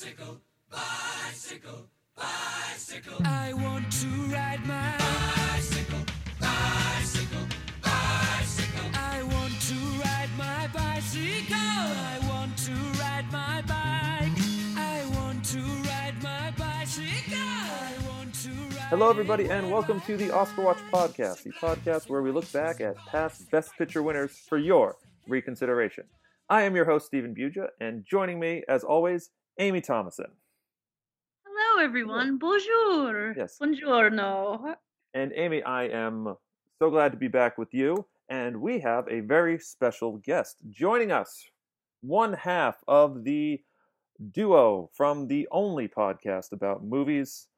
Bicycle, bicycle, bicycle. I want to ride my bicycle, bicycle, bicycle. I want to ride my bicycle. I want to ride my bike. I want to ride my bicycle. I want to ride Hello, everybody, and welcome to the Oscar Watch Podcast, the podcast where we look back at past Best Picture winners for your reconsideration. I am your host, Stephen Buja, and joining me, as always, Amy Thomason. Hello, everyone. Bonjour. Yes. Buongiorno. And Amy, I am so glad to be back with you, and we have a very special guest joining us. One half of the duo from the only podcast about movies,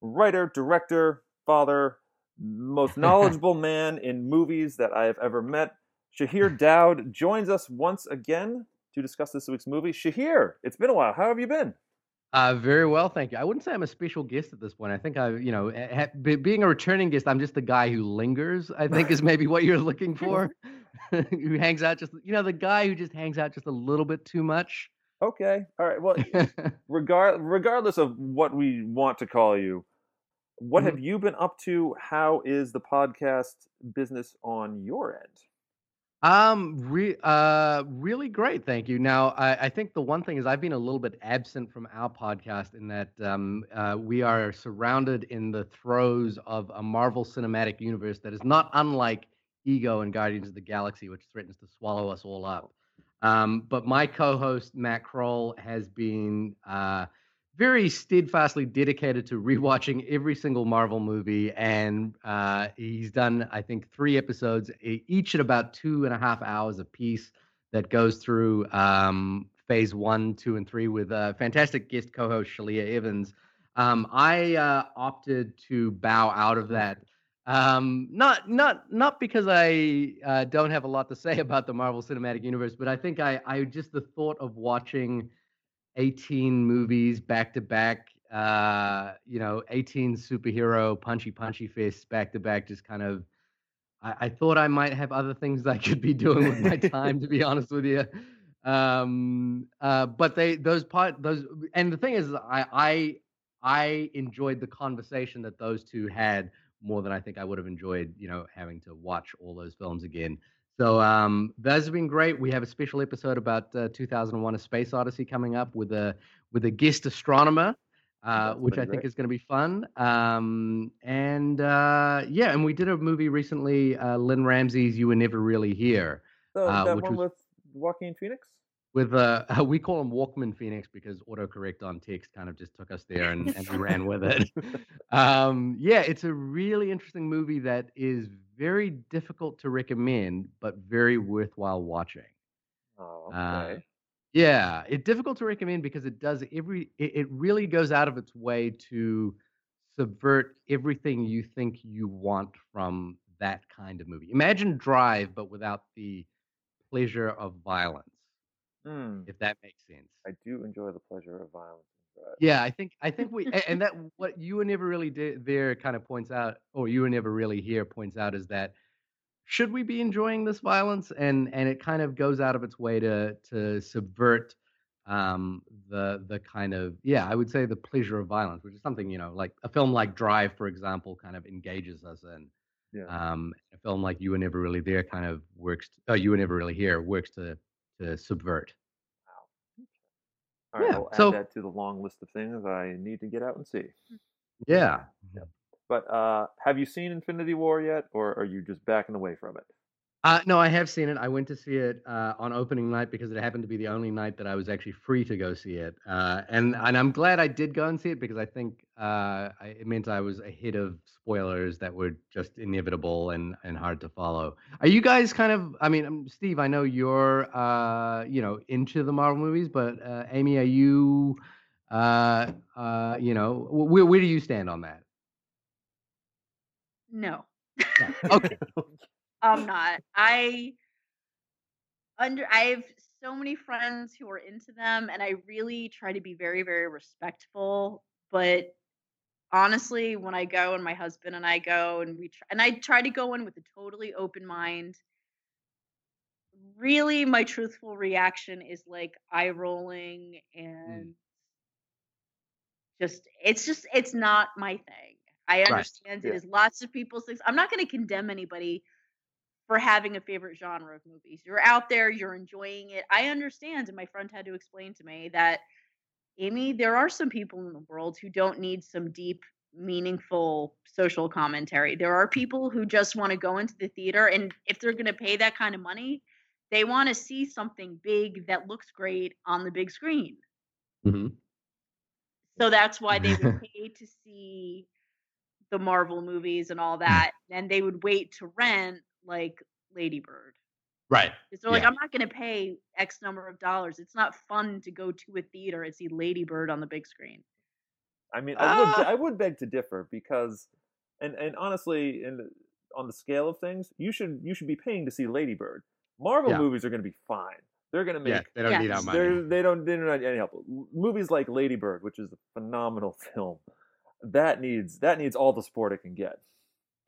writer, director, father, most knowledgeable man in movies that I have ever met. Shahir Daud joins us once again to discuss this week's movie. Shahir, it's been a while. How have you been? Uh, very well, thank you. I wouldn't say I'm a special guest at this point. I think I, you know, ha- be, being a returning guest, I'm just the guy who lingers. I think is maybe what you're looking for. who hangs out just, you know, the guy who just hangs out just a little bit too much. Okay. All right. Well, regard regardless of what we want to call you, what Mhm. have you been up to? How is the podcast business on your end? Um, re- uh, really great, thank you. Now, I, I think the one thing is I've been a little bit absent from our podcast in that um, uh, we are surrounded in the throes of a Marvel Cinematic Universe that is not unlike Ego and Guardians of the Galaxy, which threatens to swallow us all up. Um, but my co-host Matt Kroll has been uh, very steadfastly dedicated to rewatching every single Marvel movie, and uh, he's done, I think, three episodes, each at about two and a half hours a piece, that goes through um, phase one, two, and three with a fantastic guest co-host Shalia Evans. Um, I uh, opted to bow out of that. Um, not not not because I uh, don't have a lot to say about the Marvel Cinematic Universe, but I think I I just the thought of watching 18 movies back to back, uh, you know, 18 superhero punchy punchy fists back to back, just kind of. I, I thought I might have other things I could be doing with my time, to be honest with you. Um, uh, but they those part those and the thing is, I I I enjoyed the conversation that those two had more than I think I would have enjoyed, you know, having to watch all those films again. So um, those have been great. We have a special episode about uh, 2001: A Space Odyssey coming up with a with a guest astronomer, uh, which I think is going to be fun. Um, and uh, yeah, and we did a movie recently, uh, Lynne Ramsay's "You Were Never Really Here." So Uh, that which one was- with Joaquin Phoenix. with uh we call him Walkman Phoenix because autocorrect on text kind of just took us there and, and we ran with it. Um yeah, it's a really interesting movie that is very difficult to recommend, but very worthwhile watching. Oh, Uh, okay. Yeah, it's difficult to recommend because it does every it, it really goes out of its way to subvert everything you think you want from that kind of movie. Imagine Drive, but without the pleasure of violence Hmm, if that makes sense. I do enjoy the pleasure of violence. Drive. Yeah, I think I think we and that what you were never really de- there kind of points out, or you were never really here points out is that should we be enjoying this violence and and it kind of goes out of its way to to subvert um the the kind of yeah I would say the pleasure of violence, which is something you know like a film like Drive, for example, kind of engages us in. Yeah. Um, a film like You Were Never Really There kind of works. Oh, You Were Never Really Here works to to subvert. All right, yeah, I'll add so- that to the long list of things I need to get out and see. Hmm. Hmm. Yeah. Hmm. But uh, have you seen Infinity War yet, or are you just backing away from it? Uh, no, I have seen it. I went to see it uh, on opening night because it happened to be the only night that I was actually free to go see it. Uh, and and I'm glad I did go and see it because I think uh, I, it meant I was ahead of spoilers that were just inevitable and, and hard to follow. Are you guys kind of? I mean, um, Steve, I know you're uh, you know into the Marvel movies, but uh, Amy, are you? Uh, uh, you know, where where do you stand on that? No, Okay. I'm not. I under I have so many friends who are into them, and I really try to be very, very respectful. But honestly, when I go and my husband and I go and we try, and I try to go in with a totally open mind. Really, my truthful reaction is like eye rolling mm. and just it's just it's not my thing. I Right. understand it Yeah. is lots of people's things. I'm not going to condemn anybody for having a favorite genre of movies. You're out there, you're enjoying it. I understand, and my friend had to explain to me that Amy, there are some people in the world who don't need some deep, meaningful social commentary. There are people who just want to go into the theater, and if they're going to pay that kind of money, they want to see something big that looks great on the big screen. hmm So that's why they would pay to see the Marvel movies and all that, and they would wait to rent like Lady Bird. Right. So like, Yeah. I'm not going to pay X number of dollars. It's not fun to go to a theater and see Lady Bird on the big screen. I mean, I would Ah. I would beg to differ because, and and honestly, in on the scale of things, you should you should be paying to see Lady Bird. Marvel Yeah. movies are going to be fine. They're going to make. Yeah. make. They don't need our money. They're, they don't. They don't need any help. Movies like Lady Bird, which is a phenomenal film, that needs that needs all the support it can get.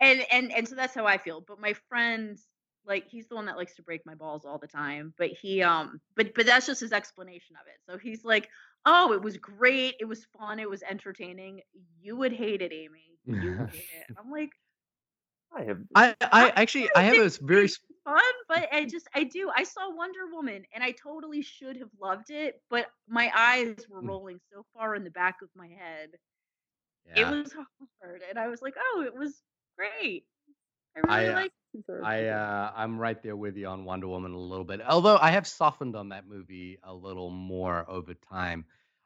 And and and so that's how I feel. But my friend, like, he's the one that likes to break my balls all the time. But he, um, but but that's just his explanation of it. So he's like, "Oh, it was great. It was fun. It was entertaining. You would hate it, Amy. You would hate it." And I'm like, I have. I, I actually I have a very fun, but I just I do. I saw Wonder Woman, and I totally should have loved it, but my eyes were Mm. rolling so far in the back of my head. yeah. It was hard, and I was like, "Oh, it was great. I I, really uh, liked." I uh, I'm right there with you on Wonder Woman a little bit. Although I have softened on that movie a little more over time.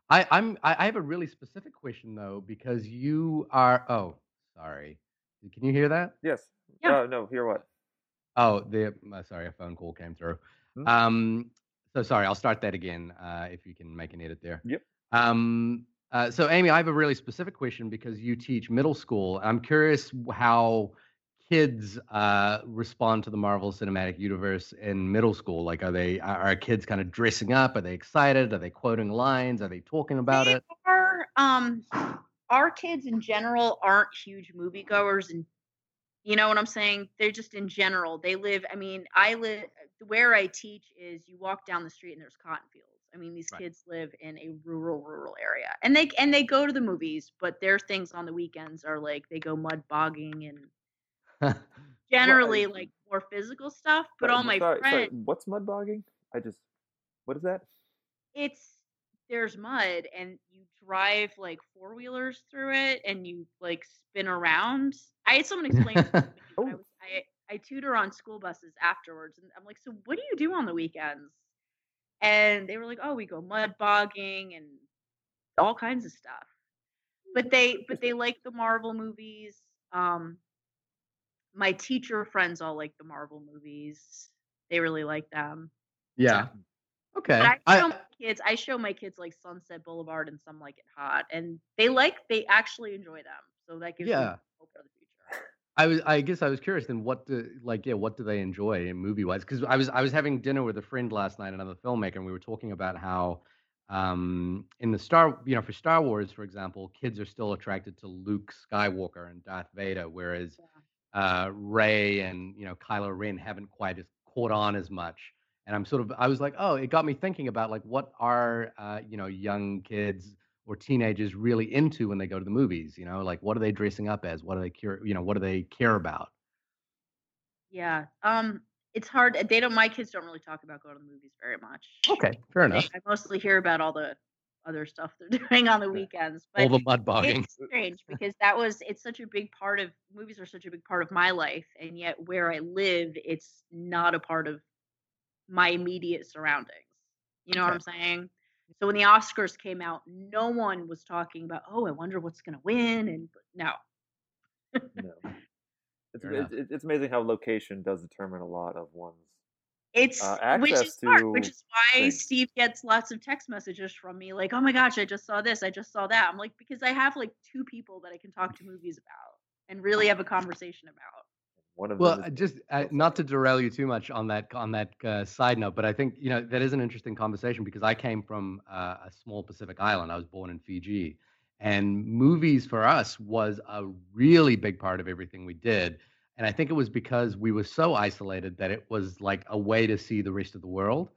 I, I'm I, I have a really specific question though because you are oh sorry can you hear that Yes. Yeah. Uh, no. Hear what? oh the uh, sorry a phone call came through Hmm. um so sorry I'll start that again uh, if you can make an edit there Yep. um uh, so Amy I have a really specific question because you teach middle school I'm curious how kids uh, respond to the Marvel Cinematic Universe in middle school? Like, are they are kids kind of dressing up? Are they excited? Are they quoting lines? Are they talking about They it? are, um, our kids in general aren't huge moviegoers, and you know what I'm saying. They're just in general. They live. I mean, I live where I teach is you walk down the street and there's cotton fields. I mean, these Right. kids live in a rural, rural area, and they and they go to the movies, but their things on the weekends are like they go mud bogging and generally like more physical stuff. But Sorry, all my sorry, sorry, friends, What's mud bogging? I just. What is that? it's there's mud and you drive like four wheelers through it and you like spin around. I had someone explain this to me I Oh. was I, I tutor on school buses afterwards and I'm like, so what do you do on the weekends? And they were like, oh, we go mud bogging and all kinds of stuff. But they but they like the Marvel movies. Um my teacher friends all like the Marvel movies. They really like them. yeah. Okay. But I show I, my kids, I show my kids like Sunset Boulevard and Some Like It Hot, and they like, they actually enjoy them. So that gives me Yeah. hope for the future. I was I guess I was curious then what do like yeah what do they enjoy in movie wise because I was I was having dinner with a friend last night another filmmaker and we were talking about how um in the Star you know for Star Wars for example kids are still attracted to Luke Skywalker and Darth Vader whereas uh Rey and you know Kylo Ren haven't quite as caught on as much. And I'm sort of I was like oh it got me thinking about like what are uh you know young kids or teenagers really into when they go to the movies you know like what are they dressing up as what do they care you know what do they care about Yeah. Um, it's hard. They don't, my kids don't really talk about going to the movies very much. okay fair enough I mostly hear about all the other stuff they're doing on the weekends. But all the mud bogging it's strange because that was it's such a big part of movies are such a big part of my life and yet where i live it's not a part of my immediate surroundings you know what i'm saying so when the oscars came out no one was talking about oh i wonder what's going to win and no No. It's, it's, it's amazing how location does determine a lot of one's. it's Uh, which access is smart, which is why things. steve gets lots of text messages from me like oh my gosh i just saw this i just saw that i'm like because i have like two people that i can talk to movies about and really have a conversation about One of well them uh, is just uh, not to derail you too much on that on that uh, side note but i think you know that is an interesting conversation because i came from uh, a small pacific island. I was born in fiji. And movies for us was a really big part of everything we did. And i think it was because we were so isolated that it was like a way to see the rest of the world.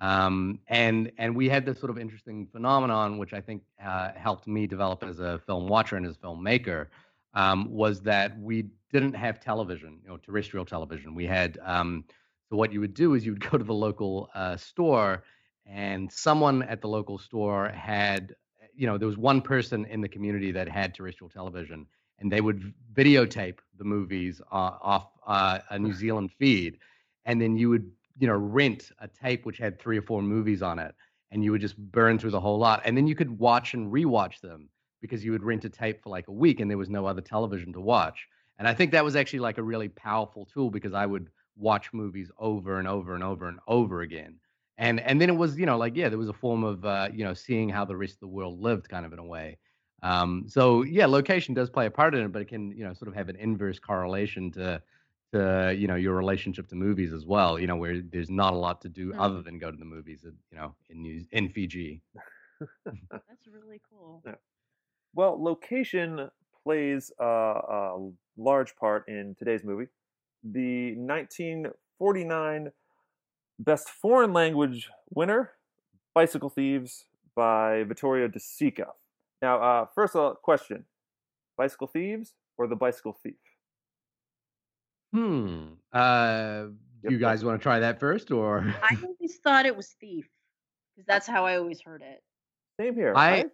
Um, and and we had this sort of interesting phenomenon, which I think uh, helped me develop as a film watcher and as a filmmaker, um, was that we didn't have television, you know, terrestrial television. We had um, so what you would do is you would go to the local uh, store, and someone at the local store had, you know, there was one person in the community that had terrestrial television, and they would videotape the movies uh, off uh, a New Zealand feed, and then you would, you know, rent a tape which had three or four movies on it, and you would just burn through the whole lot, and then you could watch and rewatch them because you would rent a tape for like a week, and there was no other television to watch. And I think that was actually like a really powerful tool because I would watch movies over and over and over and over again. And and then it was, you know, like yeah, there was a form of uh, you know, seeing how the rest of the world lived kind of in a way. Um, so yeah, location does play a part in it, but it can, you know, sort of have an inverse correlation to to, you know, your relationship to movies as well, you know, where there's not a lot to do Mm. other than go to the movies, you know, in New in Fiji. That's really cool. Yeah. Well, location plays a, a large part in today's movie. The 1949 Best Foreign Language winner, Bicycle Thieves by Vittorio De Sica. Now, uh, first of all, question Bicycle Thieves or The Bicycle Thief? Hmm. Uh, Yep, you guys want to try that first or I always thought it was thief because that's how I always heard it. Same here. I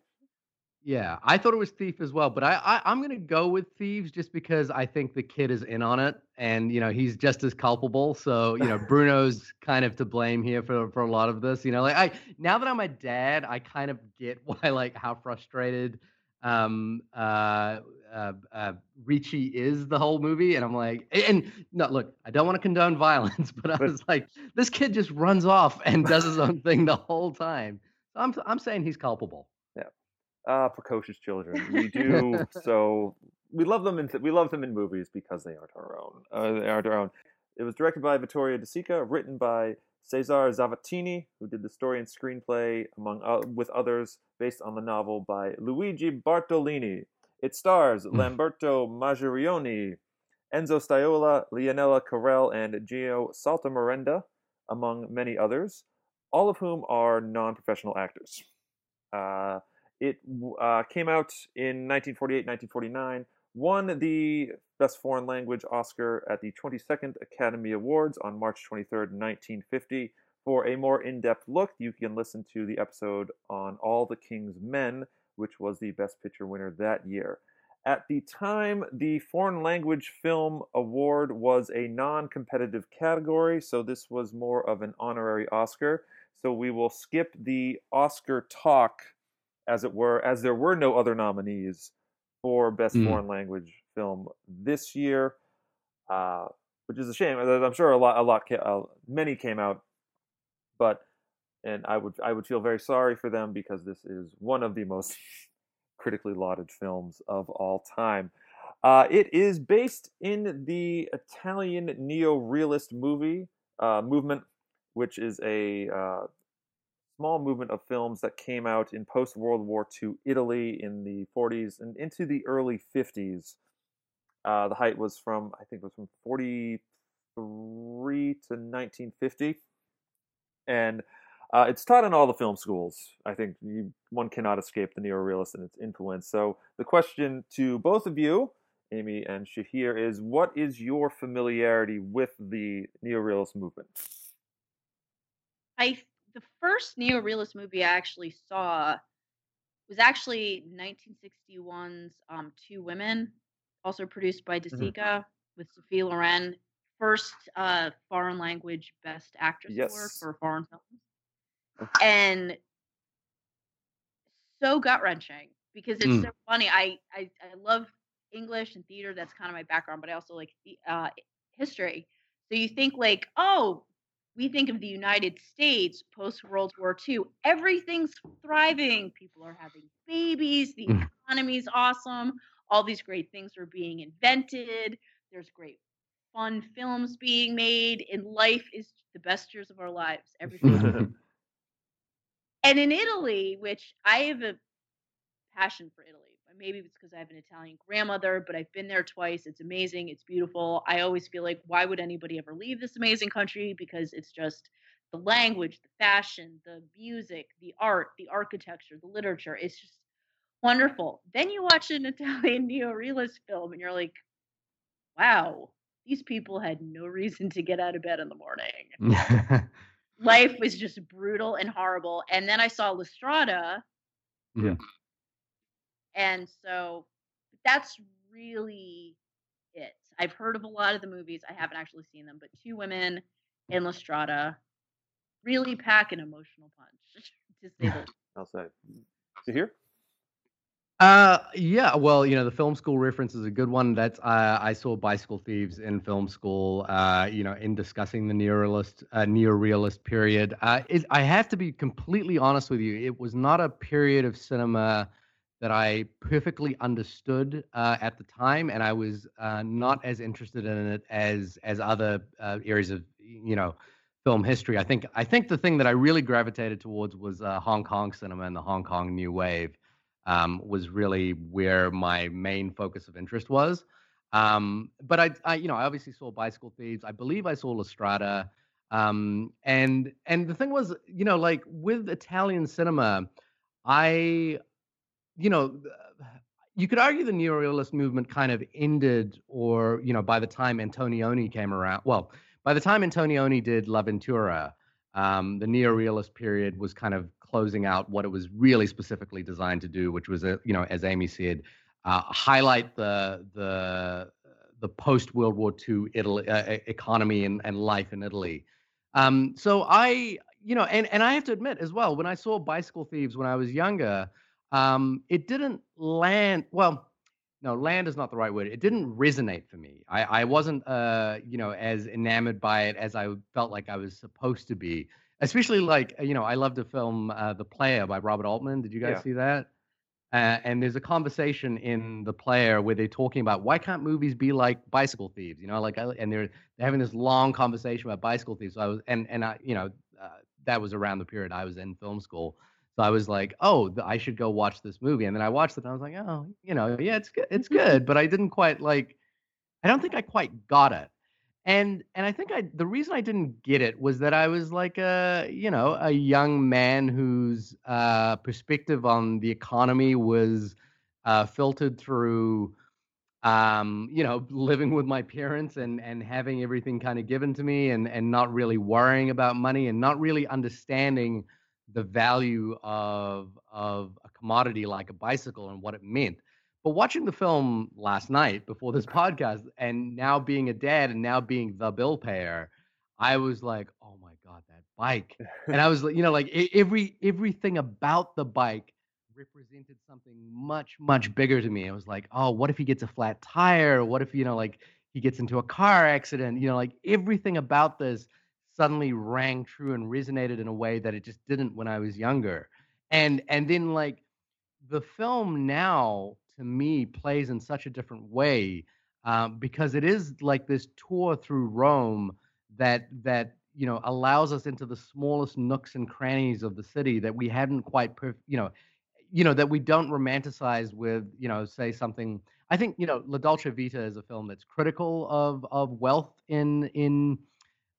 Yeah, I thought it was Thief as well, but I, I I'm gonna go with Thieves just because I think the kid is in on it, and you know he's just as culpable. So you know Bruno's kind of to blame here for for a lot of this. You know, like I now that I'm a dad, I kind of get why like how frustrated um uh uh, uh Ricci is the whole movie, and I'm like, and- and no, look, I don't want to condone violence, but I was like, this kid just runs off and does his own thing the whole time. So I'm I'm saying he's culpable. Uh, precocious children. We do so. We love them in we love them in movies because they aren't our own. Uh, they aren't our own. It was directed by Vittorio De Sica, written by Cesar Zavattini, who did the story and screenplay among uh, with others, based on the novel by Luigi Bartolini. It stars Mm. Lamberto Maggiorani, Enzo Staiola, Lianella Carell, and Gio Saltamerenda, among many others, all of whom are non-professional actors. Uh, it uh, came out in 1948, 1949, won the Best Foreign Language Oscar at the 22nd Academy Awards on March 23rd, 1950. For a more in depth look, you can listen to the episode on All the King's Men, which was the Best Picture winner that year. At the time, the Foreign Language Film Award was a non competitive category, so this was more of an honorary Oscar. So we will skip the Oscar talk, as it were, as there were no other nominees for Best Mm. Foreign Language Film this year, uh, which is a shame. Uh, I'm sure a lot, a lot, uh, many came out, but and I would, I would feel very sorry for them because this is one of the most critically lauded films of all time. Uh, it is based in the Italian neo-realist movie uh, movement, which is a uh, small movement of films that came out in post World War II Italy in the 40s and into the early 50s. Uh, the height was from I think it was from 43 to 1950, and uh, it's taught in all the film schools. I think you, one cannot escape the neo-realist and its influence. So the question to both of you, Amy and Shahir, is: What is your familiarity with the neo-realist movement? I the first neo-realist movie I actually saw was actually 1961's um, Two Women, also produced by De Mhm. Sica with Sophia Loren. First uh, foreign language best actress award Yes. for foreign films, and so gut wrenching because it's Mm. so funny. I, I I love English and theater. That's kind of my background, but I also like the, uh, history. So you think like, oh, we think of the United States post World War II. Everything's thriving. People are having babies. The Mm. economy's awesome. All these great things are being invented. There's great fun films being made, and life is the best years of our lives. Everything and in Italy, which I have a passion for Italy. Maybe it's because I have an Italian grandmother, but I've been there twice. It's amazing. It's beautiful. I always feel like, why would anybody ever leave this amazing country? Because it's just the language, the fashion, the music, the art, the architecture, the literature. It's just wonderful. Then you watch an Italian neo-realist film and you're like, wow, these people had no reason to get out of bed in the morning. Life was just brutal and horrible. And then I saw La Strada. Yeah. And so that's really it. I've heard of a lot of the movies. I haven't actually seen them, but Two Women in La Strada really pack an emotional punch, to say the least. I'll say. To hear? Uh, yeah. Well, you know, the film school reference is a good one. That's uh, I saw Bicycle Thieves in film school. Uh, you know, in discussing the neorealist uh, neorealist period. Uh, it, I have to be completely honest with you. It was not a period of cinema that I perfectly understood uh, at the time, and I was uh, not as interested in it as as other uh, areas of you know film history. I think I think the thing that I really gravitated towards was uh, Hong Kong cinema and the Hong Kong New Wave um, was really where my main focus of interest was. Um, but I, I, you know, I obviously saw Bicycle Thieves. I believe I saw La Strada. Um, and and the thing was, you know, like with Italian cinema, I, you know, you could argue the neorealist movement kind of ended, or you know, by the time Antonioni came around. Well, by the time Antonioni did L'Avventura, um, the neorealist period was kind of closing out what it was really specifically designed to do, which was, a, you know, as Amy said, uh, highlight the the the post World War II Italy uh, economy and, and life in Italy. Um, so I, you know, and and I have to admit as well, when I saw Bicycle Thieves when I was younger, um, it didn't land well. No, land is not the right word. It didn't resonate for me. I, I wasn't, uh, you know, as enamored by it as I felt like I was supposed to be especially like you know, I love the film uh, The Player by Robert Altman. Did you guys Yeah. see that? Uh, and there's a conversation in The Player where they're talking about why can't movies be like Bicycle Thieves? You know, like I, and they're they're having this long conversation about Bicycle Thieves. So I was and and I you know uh, that was around the period I was in film school. So I was like, oh, I should go watch this movie. And then I watched it and I was like, oh, you know, yeah, it's good, it's good, but I didn't quite like. I don't think I quite got it and and I think I the reason I didn't get it was that I was like a you know a young man whose uh, perspective on the economy was uh, filtered through um, you know living with my parents and and having everything kind of given to me and and not really worrying about money and not really understanding the value of of a commodity like a bicycle and what it meant. But watching the film last night before this podcast, and now being a dad and now being the bill payer, I was like, "Oh my god, that bike!" And I was, you know, like every everything about the bike represented something much much bigger to me. I was like, "Oh, what if he gets a flat tire? What if you know, like he gets into a car accident? You know, like everything about this suddenly rang true and resonated in a way that it just didn't when I was younger." And and then like the film now to me plays in such a different way um, because it is like this tour through Rome that that you know allows us into the smallest nooks and crannies of the city that we hadn't quite perf- you know you know that we don't romanticize with you know say something I think you know La Dolce Vita is a film that's critical of of wealth in in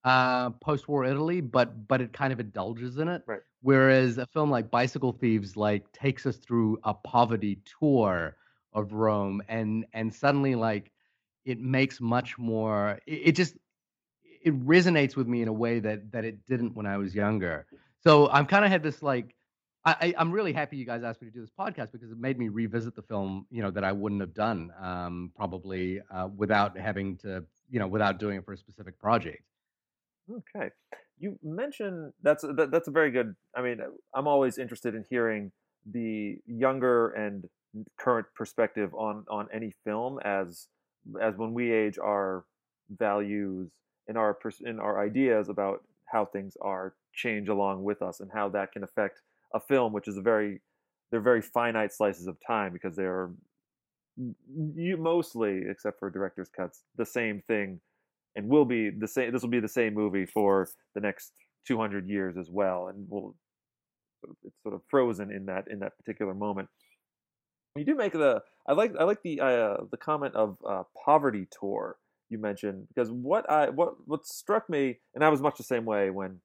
uh, post-war Italy, but but it kind of indulges in it. Right. Whereas a film like Bicycle Thieves like takes us through a poverty tour of Rome, and and suddenly like it makes much more. It, it just it resonates with me in a way that that it didn't when I was younger. So I'm kind of had this like. I, I- I'm really happy you guys asked me to do this podcast because it made me revisit the film, you know, that I wouldn't have done um, probably uh, without having to, you know, without doing it for a specific project. Okay. You mentioned that's that, that's a very good. I mean, uh, I'm always interested in hearing the younger and current perspective on on any film as as when we age our values and our and our ideas about how things are change along with us and how that can affect a film which is a very they're very finite slices of time because they're you mostly except for director's cuts the same thing and will be the same this will be the same movie for the next 200 years as well and will it's sort of frozen in that in that particular moment you do make the i like i like the uh the comment of uh poverty tour you mentioned because what i what what struck me and i was much the same way when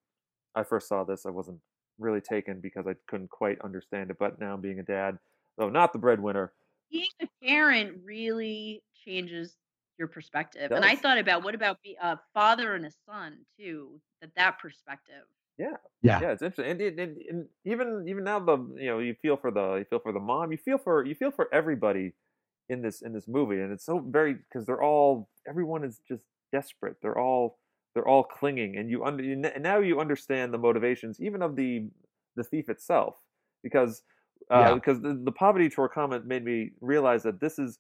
I first saw this, I wasn't really taken because I couldn't quite understand it. But now being a dad, though not the breadwinner, being a parent really changes your perspective. And I thought about what about be a father and a son too? That that perspective. Yeah, Yeah. yeah, it's interesting, and, it, and, and even even now the you know you feel for the you feel for the mom, you feel for you feel for everybody in this in this movie, and it's so very because they're all everyone is just desperate. They're all they're all clinging, and you under you, and now you understand the motivations even of the the thief itself because uh, Yeah. because the, the poverty tour comment made me realize that this is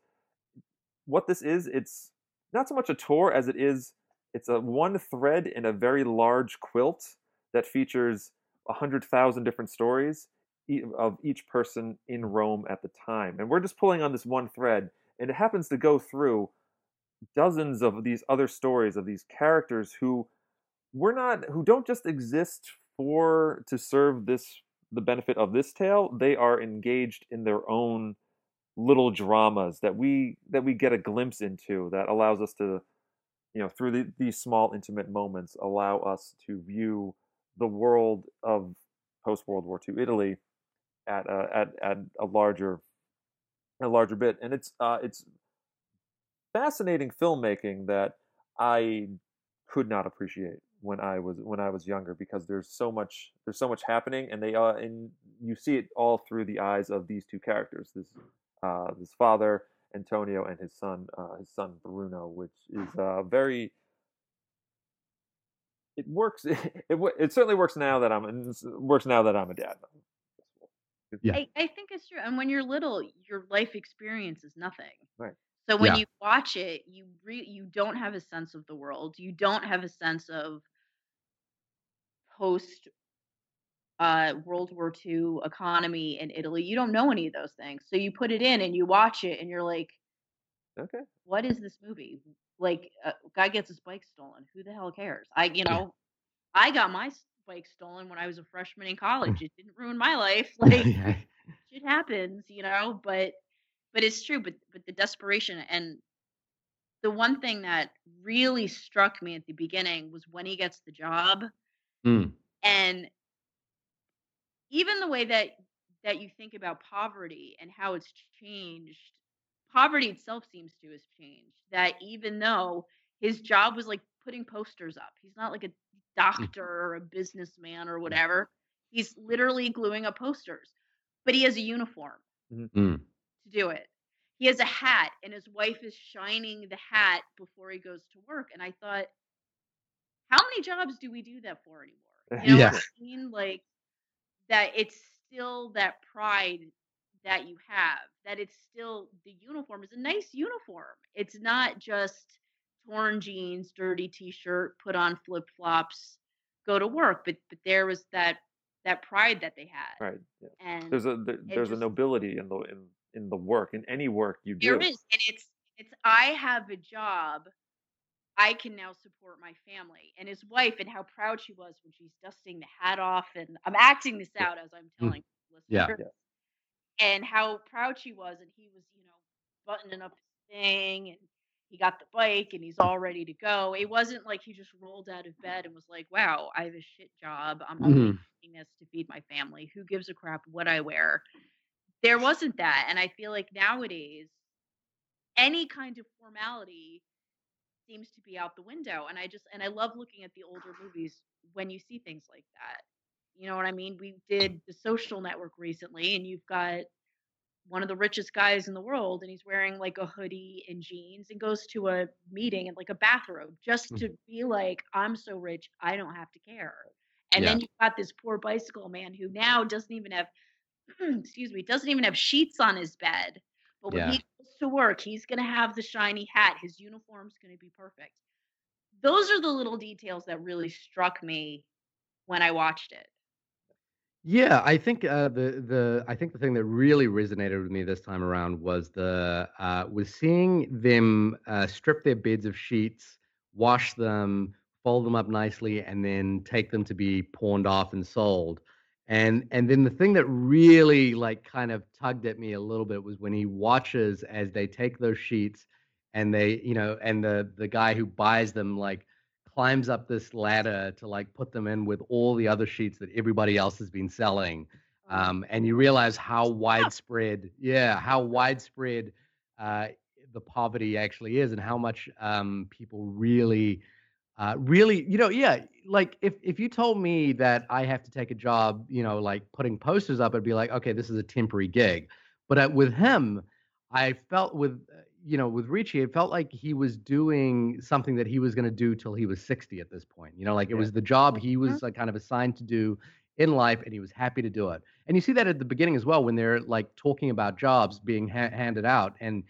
what this is. It's not so much a tour as it is it's a one thread in a very large quilt that features a hundred thousand different stories of each person in Rome at the time, and we're just pulling on this one thread, and it happens to go through dozens of these other stories of these characters who we're not who don't just exist for to serve this the benefit of this tale they are engaged in their own little dramas that we that we get a glimpse into that allows us to you know through the, these small intimate moments allow us to view the world of post World War II Italy at a, at at a larger a larger bit. And it's uh it's fascinating filmmaking that I could not appreciate when I was when I was younger because there's so much there's so much happening and they uh and you see it all through the eyes of these two characters. This uh this father Antonio and his son uh his son Bruno which is uh very it works it wo- it certainly works now that I'm it works now that I'm a dad Yeah. I, I think it's true. And when you're little, your life experience is nothing. Right. So when Yeah. you watch it, you re- you don't have a sense of the world. You don't have a sense of post uh, World War II economy in Italy. You don't know any of those things. So you put it in and you watch it, and you're like, okay "What is this movie?" Like, a guy gets his bike stolen. Who the hell cares? I, you know, I got my bike stolen when I was a freshman in college. It didn't ruin my life. Like, yeah. shit happens, you know, but but it's true, but but the desperation and the one thing that really struck me at the beginning was when he gets the job Mm. and even the way that that you think about poverty and how it's changed poverty itself seems to have changed that even though his job was like putting posters up he's not like a doctor or a businessman or whatever he's literally gluing up posters but he has a uniform Mm. to do it. He has a hat, and his wife is shining the hat before he goes to work. And I thought, how many jobs do we do that for anymore? You know Yeah. what I mean? Like that it's still that pride that you have, that it's still the uniform is a nice uniform. It's not just torn jeans, dirty t-shirt, put on flip-flops, go to work. But but there was that that pride that they had. right yeah. And there's a there, there's a nobility in the in in the work in any work you do There is, and it's it's I have a job. I can now support my family and his wife, and how proud she was when she's dusting the hat off. And I'm acting this out as I'm telling Yeah. listeners. And how proud she was, and he was, you know, buttoning up his thing, and he got the bike, and he's all ready to go. It wasn't like he just rolled out of bed and was like, "Wow, I have a shit job. I'm only Mhm. doing this to feed my family. Who gives a crap what I wear?" There wasn't that, and I feel like nowadays any kind of formality seems to be out the window and i just and i love looking at the older movies when you see things like that you know what i mean we did the social network recently and you've got one of the richest guys in the world and he's wearing like a hoodie and jeans and goes to a meeting in like a bathrobe just Mm. to be like i'm so rich i don't have to care and Yeah. then you've got this poor bicycle man who now doesn't even have excuse me doesn't even have sheets on his bed but when Yeah. he goes to work he's going to have the shiny hat his uniform's going to be perfect those are the little details that really struck me when i watched it Yeah, I think uh, the the I think the thing that really resonated with me this time around was the uh, was seeing them uh, strip their beds of sheets, wash them, fold them up nicely, and then take them to be pawned off and sold. And and then the thing that really like kind of tugged at me a little bit was when he watches as they take those sheets and they you know and the the guy who buys them like climbs up this ladder to like put them in with all the other sheets that everybody else has been selling. Oh, Um, and you realize how widespread, yeah, how widespread uh, the poverty actually is, and how much um, people really, uh, really, you know, yeah, like if if you told me that I have to take a job, you know, like putting posters up, I'd be like, okay, this is a temporary gig. But uh, with him, I felt with uh, you know with Ricci, it felt like he was doing something that he was going to do till he was sixty at this point. You know, like it was the job he Mhm. was like kind of assigned to do in life, and he was happy to do it. And you see that at the beginning as well when they're like talking about jobs being ha- handed out, and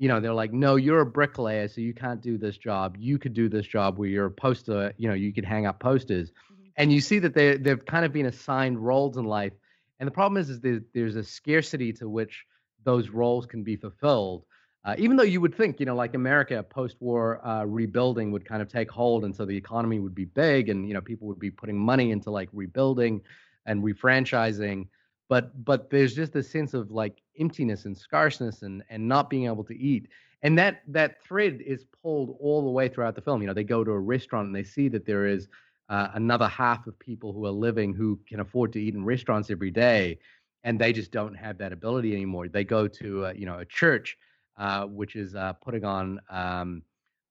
you know they're like, "No, you're a bricklayer, so you can't do this job. You could do this job where you're a poster. You know, you could hang up posters." Mhm. And you see that they they've kind of been assigned roles in life, and the problem is is there, there's a scarcity to which those roles can be fulfilled. Uh, even though you would think, you know, like America post-war uh, rebuilding would kind of take hold, and so the economy would be big, and you know, people would be putting money into like rebuilding and refranchising. But but there's just this sense of like emptiness and scarceness and and not being able to eat, and that that thread is pulled all the way throughout the film. You know, they go to a restaurant and they see that there is uh, another half of people who are living who can afford to eat in restaurants every day, and they just don't have that ability anymore. They go to uh, you know a church uh, which is uh, putting on um,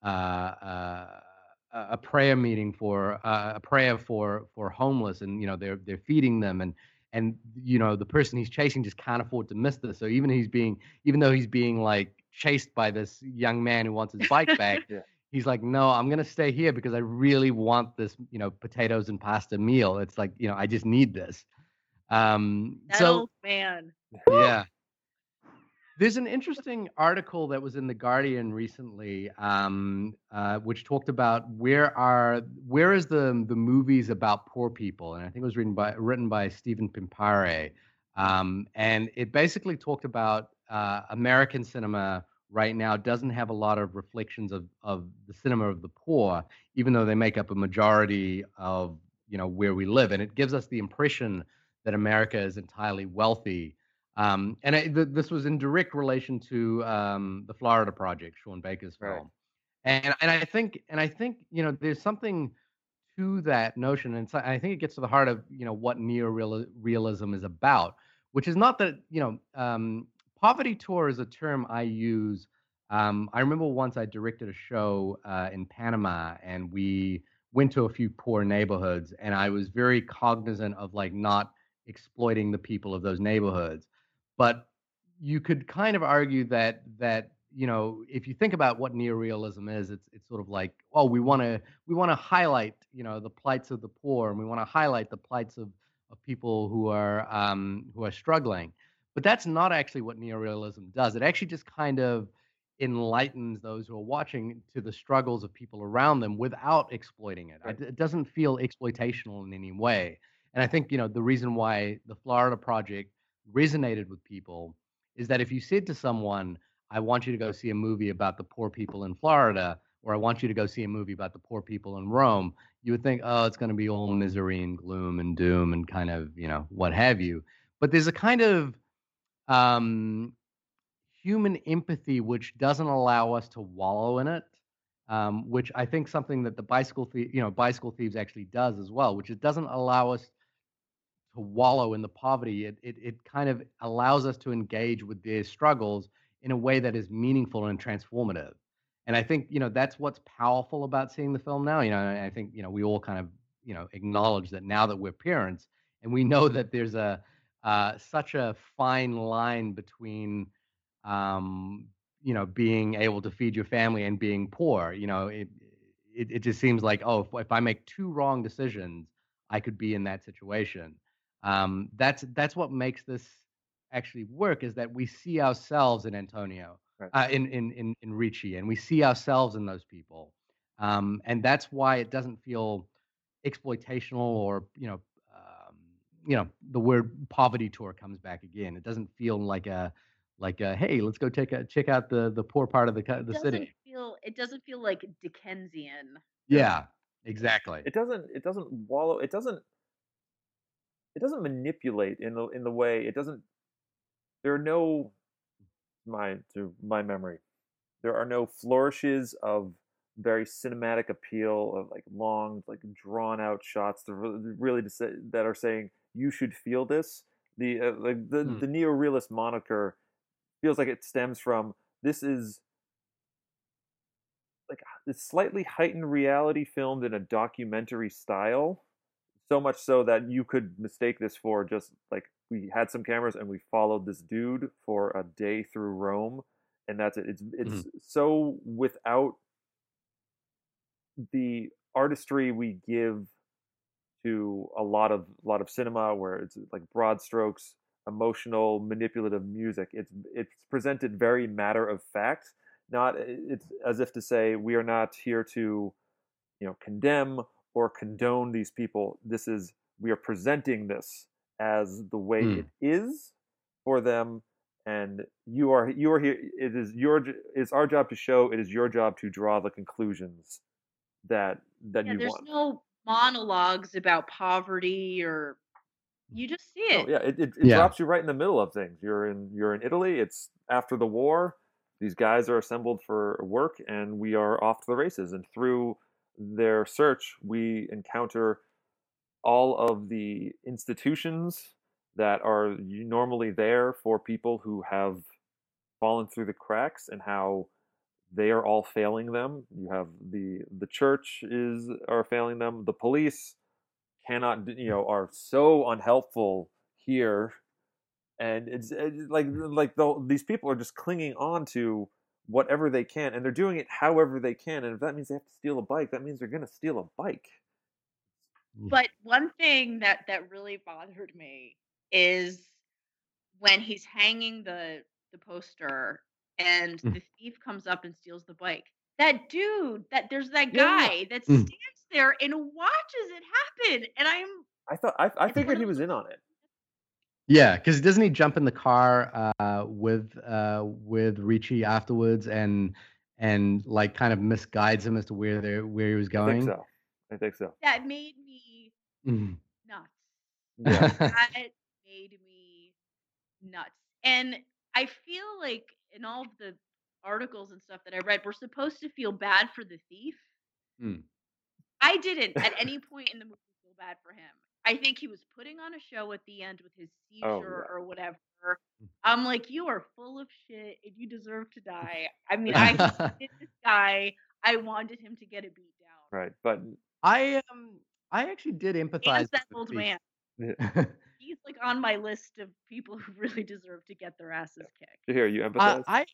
uh, uh, a a prayer meeting for a prayer for for homeless, and you know they're they're feeding them, and and you know the person he's chasing just can't afford to miss this. So even he's being even though he's being like chased by this young man who wants his bike back. Yeah. He's like, no, I'm gonna stay here because I really want this, you know, potatoes and pasta meal. It's like, you know, I just need this. Um, That so old man. yeah. There's an interesting article that was in the Guardian recently, um, uh, which talked about where are where is the the movies about poor people, and I think it was written by written by Stephen Pimpare, um, and it basically talked about uh, American cinema right now doesn't have a lot of reflections of of the cinema of the poor, even though they make up a majority of you know where we live, and it gives us the impression that America is entirely wealthy. Um, and I, th- this was in direct relation to um, the Florida Project, Sean Baker's film. Right. And and I think and I think you know there's something to that notion, and so I think it gets to the heart of you know what neorealism is about, which is not that you know um, poverty tour is a term I use. Um, I remember once I directed a show uh, in Panama, and we went to a few poor neighborhoods, and I was very cognizant of like not exploiting the people of those neighborhoods. But you could kind of argue that that you know if you think about what neorealism is, it's it's sort of like oh we want to we want to highlight you know the plights of the poor and we want to highlight the plights of of people who are um, who are struggling. But that's not actually what neorealism does. It actually just kind of enlightens those who are watching to the struggles of people around them without exploiting it. Right. It doesn't feel exploitational in any way. And I think you know the reason why the Florida Project resonated with people is that if you said to someone, "I want you to go see a movie about the poor people in Florida," or "I want you to go see a movie about the poor people in Rome," you would think, "Oh, it's going to be all misery and gloom and doom and kind of you know what have you." But there's a kind of um, human empathy which doesn't allow us to wallow in it um, which i think something that the bicycle thie- you know bicycle thieves actually does as well which it doesn't allow us to wallow in the poverty it, it it kind of allows us to engage with their struggles in a way that is meaningful and transformative. And i think you know that's what's powerful about seeing the film now you know i think you know we all kind of you know acknowledge that now that we're parents and we know that there's a uh, such a fine line between um, you know being able to feed your family and being poor you know it it, it just seems like oh if, if i make two wrong decisions i could be in that situation um, that's that's what makes this actually work is that we see ourselves in antonio Right. uh, in, in in in ricci and we see ourselves in those people um, and that's why it doesn't feel exploitational or you know um, you know the word poverty tour comes back again it doesn't feel like a like a, hey let's go take a check out the the poor part of the co- It the city feel it doesn't feel like Dickensian. yeah exactly it doesn't it doesn't wallow it doesn't it doesn't manipulate in the in the way it doesn't there are no my to my memory there are no flourishes of very cinematic appeal of like long, like drawn out shots that really, really to say, that are saying you should feel this. The uh, like the Hmm. the neorealist moniker feels like it stems from this is like this slightly heightened reality filmed in a documentary style so much so that you could mistake this for just like we had some cameras and we followed this dude for a day through Rome and that's it. It's mm-hmm. it's so without the artistry we give to a lot of a lot of cinema where it's like broad strokes emotional manipulative music. It's it's presented very matter of fact not it's as if to say we are not here to you know condemn or condone these people this is we are presenting this as the way Hmm. it is for them and you are you are here it is your j- it's our job to show it is your job to draw the conclusions that that Yeah, you there's want no monologues about poverty or you just see No, it. yeah, it, it, it Yeah. drops you right in the middle of things. You're in you're in Italy. It's after the war. These guys are assembled for work, and we are off to the races. And through their search, we encounter all of the institutions that are normally there for people who have fallen through the cracks, and how they are all failing them. You have the the church is are failing them. The police cannot you know are so unhelpful here and it's, it's like like the, these people are just clinging on to whatever they can and they're doing it however they can and if that means they have to steal a bike that means they're going to steal a bike But one thing that that really bothered me is when he's hanging the the poster and Mm. the thief comes up and steals the bike. That dude, that there's that Yeah. guy that Mm. stands there and watches it happen, and I'm i thought i, I It's figured he was in on it Yeah, because doesn't he jump in the car uh, with uh, with Ricci afterwards and and like kind of misguides him as to where they where he was going? i think so i think so that made me Mhm. nuts. yeah that made me nuts. And I feel like in all of the articles and stuff that I read, we're supposed to feel bad for the thief. Hmm. I didn't at any point in the movie feel bad for him. I think he was putting on a show at the end with his seizure Oh, yeah. or whatever. I'm like, you are full of shit and you deserve to die. I mean, I hated this guy. I wanted him to get a beat down. right but I um I actually did And empathize. that with old man. He's like on my list of people who really deserve to get their asses kicked. here you Uh, empathize I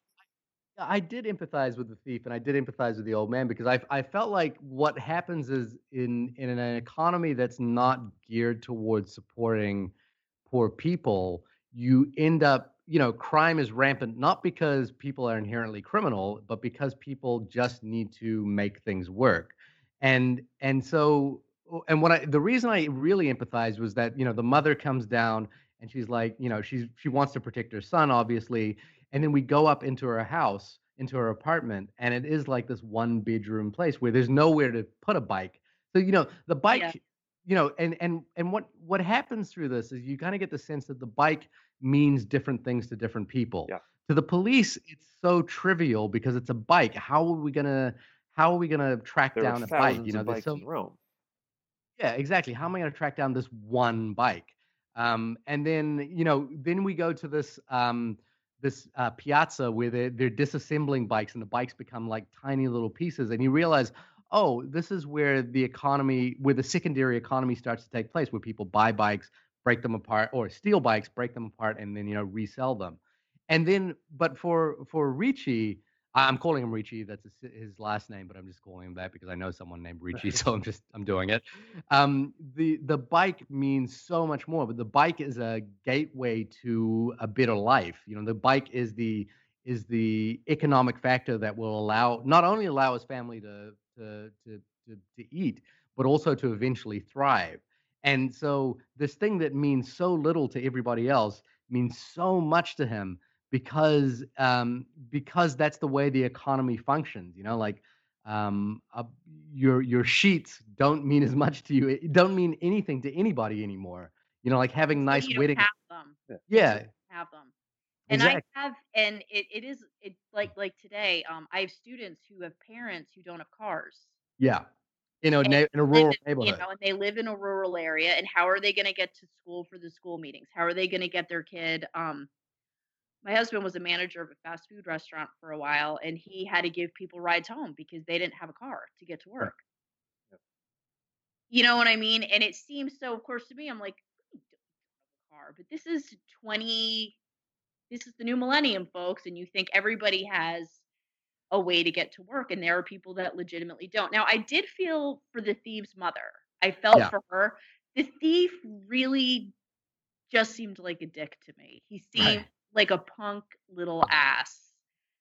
I did empathize with the thief, and I did empathize with the old man because I I felt like what happens is in in an economy that's not geared towards supporting poor people, you end up you know crime is rampant not because people are inherently criminal, but because people just need to make things work, and and so and what I the reason I really empathized was that you know the mother comes down and she's like you know she's she wants to protect her son obviously and then we go up into her house into her apartment and it is like this one bedroom place where there's nowhere to put a bike so you know the bike Yeah. you know and and and what what happens through this is you kind of get the sense that the bike means different things to different people Yeah. to the police it's so trivial because it's a bike how are we gonna how are we gonna track there down a bike you know of there's bikes so in rome yeah, exactly. How am I going to track down this one bike? Um, and then you know, then we go to this um, this uh, piazza where they're they're disassembling bikes, and the bikes become like tiny little pieces, and you realize, oh, this is where the economy, where the secondary economy starts to take place, where people buy bikes, break them apart, or steal bikes, break them apart, and then you know resell them. And then, but for for Ricci, I'm calling him Ricci. That's his, last name, but I'm just calling him that because I know someone named Ricci, so I'm just I'm doing it. Um, the the bike means so much more, but the bike is a gateway to a better life. You know, the bike is the is the economic factor that will allow not only allow his family to to to to, to eat, but also to eventually thrive. And so this thing that means so little to everybody else means so much to him because um, because that's the way the economy functions. You know, like um, uh, your your sheets don't mean as much to you. It don't mean anything to anybody anymore. You know, like having So nice you don't wedding. have them. Yeah, Have them. And Exactly. I have, and it, it is it like like today. Um, I have students who have parents who don't have cars, Yeah. In a and na- in a live rural in, you know, and they live in a rural area. And how are they going to get to school for the school meetings? How are they going to get their kid? Um, my husband was a manager of a fast food restaurant for a while, and he had to give people rides home because they didn't have a car to get to work. You know what I mean? And it seems so. Of course, to me, I'm like, "We don't have a car, but this is 20 this is the new millennium, folks, and you think everybody has a way to get to work, and there are people that legitimately don't. Now, I did feel for the thief's mother. I felt Yeah. for her. The thief really just seemed like a dick to me. He seemed Right. Like a punk little ass.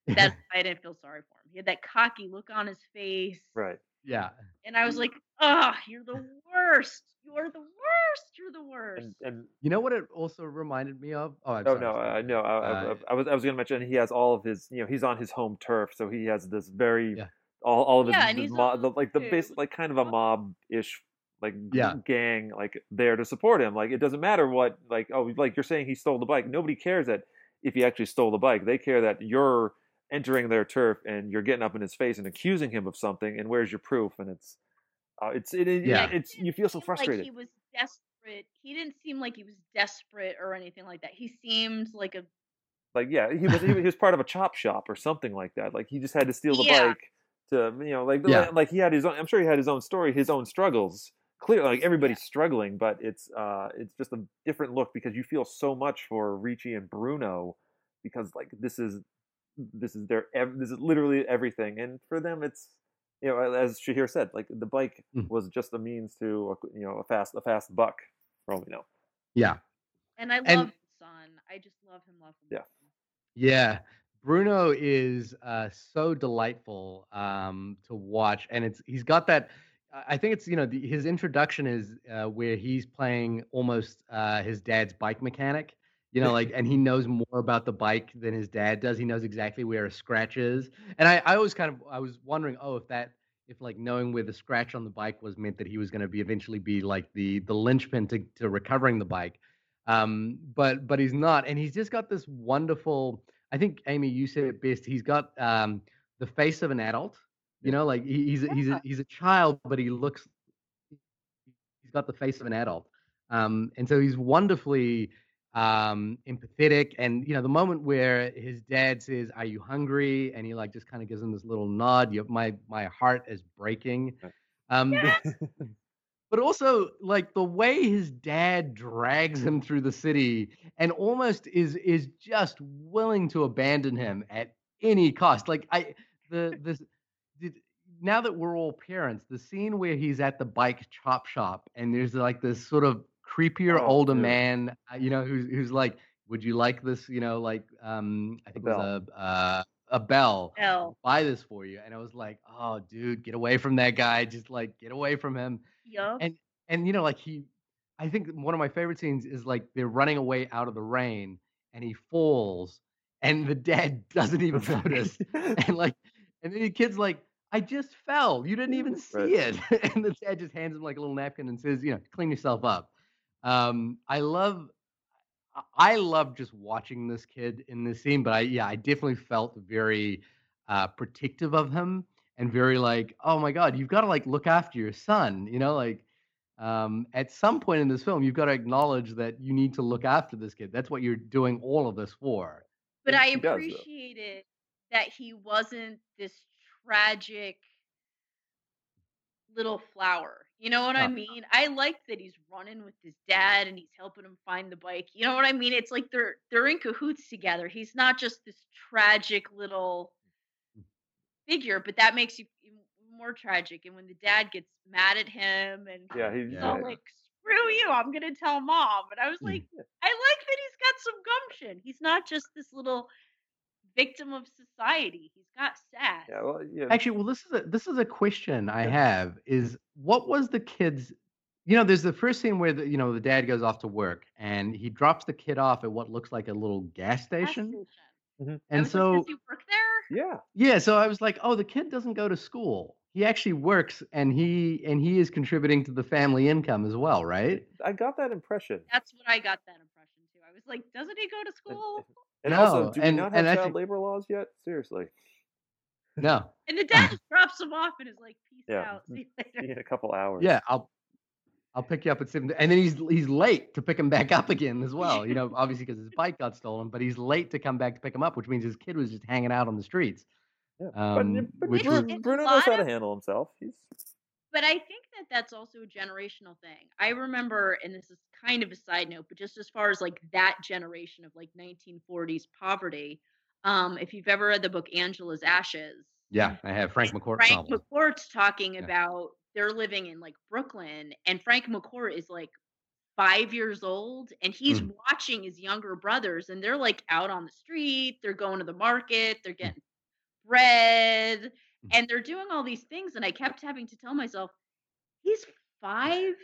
That's why I didn't feel sorry for him. He had that cocky look on his face. Right. yeah. And I was like, oh, you're the worst. You're the worst. You're the worst. And and You know what it also reminded me of? Oh, I'm oh sorry. no, Steve. I no, I, I, Uh, I was I was going to mention he has all of his you know he's on his home turf, so he has this very Yeah. all all of his, Yeah, and his he's mo- the, like the too. basic like kind of a mob ish like Yeah. gang like there to support him. Like it doesn't matter what like oh like you're saying he stole the bike. Nobody cares that if he actually stole the bike. They care that you're entering their turf and you're getting up in his face and accusing him of something. And where's your proof? And it's uh, it's it, it, Yeah. it's you feel so seem Like frustrated. he was desperate. He didn't seem like he was desperate or anything like that. He seemed like a Like yeah, he was he was part of a chop shop or something like that. Like he just had to steal the Yeah. bike to you know like Yeah. like he had his own. I'm sure he had his own story, his own struggles. Clearly, like everybody's struggling, but it's uh it's just a different look because you feel so much for Ricci and Bruno because like this is this is their ev- this is literally everything, and for them it's you know as Shahir said like the bike Mm. was just a means to you know a fast a fast buck for all we know. Yeah. and I love his son. I just love him, love him. Yeah. Yeah. Bruno is uh, so delightful um, to watch, and it's he's got that. I- think it's you know the, his introduction is uh, where he's playing almost uh, his dad's bike mechanic, you know, like and he knows more about the bike than his dad does. He knows exactly where a scratch is, and I, I always kind of I was wondering, oh, if that if like knowing where the scratch on the bike was meant that he was going to be eventually be like the the linchpin to to recovering the bike, um, but but he's not, and he's just got this wonderful. I think Amy, you said it best. He's got um, the face of an adult. You know, like he's a, he's a, he's a child, but he looks. He's got the face of an adult, um, and so he's wonderfully um, empathetic. And you know, the moment where his dad says, "Are you hungry?" and he like just kind of gives him this little nod. You, my my heart is breaking. Yeah. Um, but also like the way his dad drags him through the city and almost is is just willing to abandon him at any cost like i the this now that we're all parents the scene where he's at the bike chop shop and there's like this sort of creepier Oh, older dude. man uh, you know who's who's like would you like this you know like um i think it was a uh, a bell L. buy this for you and i was like oh dude get away from that guy just like get away from him Yup. and and you know like he i think one of my favorite scenes is like they're running away out of the rain and he falls and the dad doesn't even notice and like and then the kid's like i just fell. You didn't even see Right. it. And the dad just hands him like a little napkin and says you know clean yourself up. Um i love I- i love just watching this kid in this scene but i yeah i definitely felt very uh protective of him and very like oh my god you've got to like look after your son you know like um, at some point in this film you've got to acknowledge that you need to look after this kid. That's what you're doing all of this for. But He- I he does, though. appreciated that he wasn't this tragic little flower. You know what I mean? I like that he's running with his dad and he's helping him find the bike. You know what I mean? It's like they're they're in cahoots together. He's not just this tragic little figure, but that makes you more tragic. And when the dad gets mad at him and yeah, he's Yeah. all like, "Screw you! I'm gonna tell mom." And I was Mm. like, I like that he's got some gumption. He's not just this little victim of society. He's got sass. yeah, well, yeah. Actually, well, this is a this is a question I have. Is what was the kid's? You know, there's the first scene where the you know the dad goes off to work and he drops the kid off at what looks like a little gas Gas station. station. Mhm. And so does he work there? yeah, yeah, so I was like, oh, the kid doesn't go to school. He actually works and he and he is contributing to the family income as well, right? I got that impression. That's what I got that impression too. I was like, doesn't he go to school? And No, also, do and- we not have child think- labor laws yet? Seriously. No. And the dad just drops him off and is like, "Peace Yeah. out, see you later." In a couple hours. Yeah, I'll I'll pick you up at seven, and then he's he's late to pick him back up again as well. You know, obviously because his bike got stolen, but he's late to come back to pick him up, which means his kid was just hanging out on the streets. Yeah. Um, but but which Bru- was- Bruno knows how to of- handle himself. He's But I think that that's also a generational thing. I remember, and this is kind of a side note, but just as far as like that generation of like 1940s poverty, um, if you've ever read the book Angela's Ashes, Yeah, I have Frank McCourt Frank novel. McCourt's talking Yeah. about they're living in like Brooklyn, and Frank McCourt is like five years old, and he's Mm. watching his younger brothers, and they're like out on the street, they're going to the market, they're getting bread. Mm. and they're doing all these things, and I kept having to tell myself, he's five.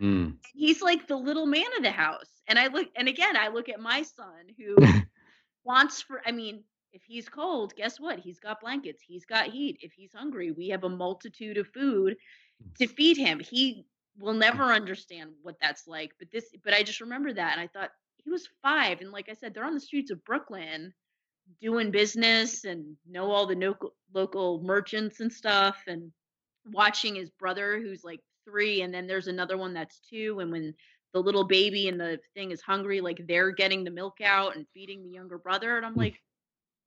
Mm. He's like the little man of the house. And I look, and again, I look at my son who wants for, I mean, if he's cold, guess what? He's got blankets, he's got heat. If he's hungry, we have a multitude of food mm. to feed him. He will mm. never understand what that's like. But this, but I just remember that. And I thought he was five. And like I said, they're on the streets of Brooklyn doing business and know all the local, local merchants and stuff and watching his brother who's like three and then there's another one that's two and when the little baby and the thing is hungry like they're getting the milk out and feeding the younger brother and i'm mm. like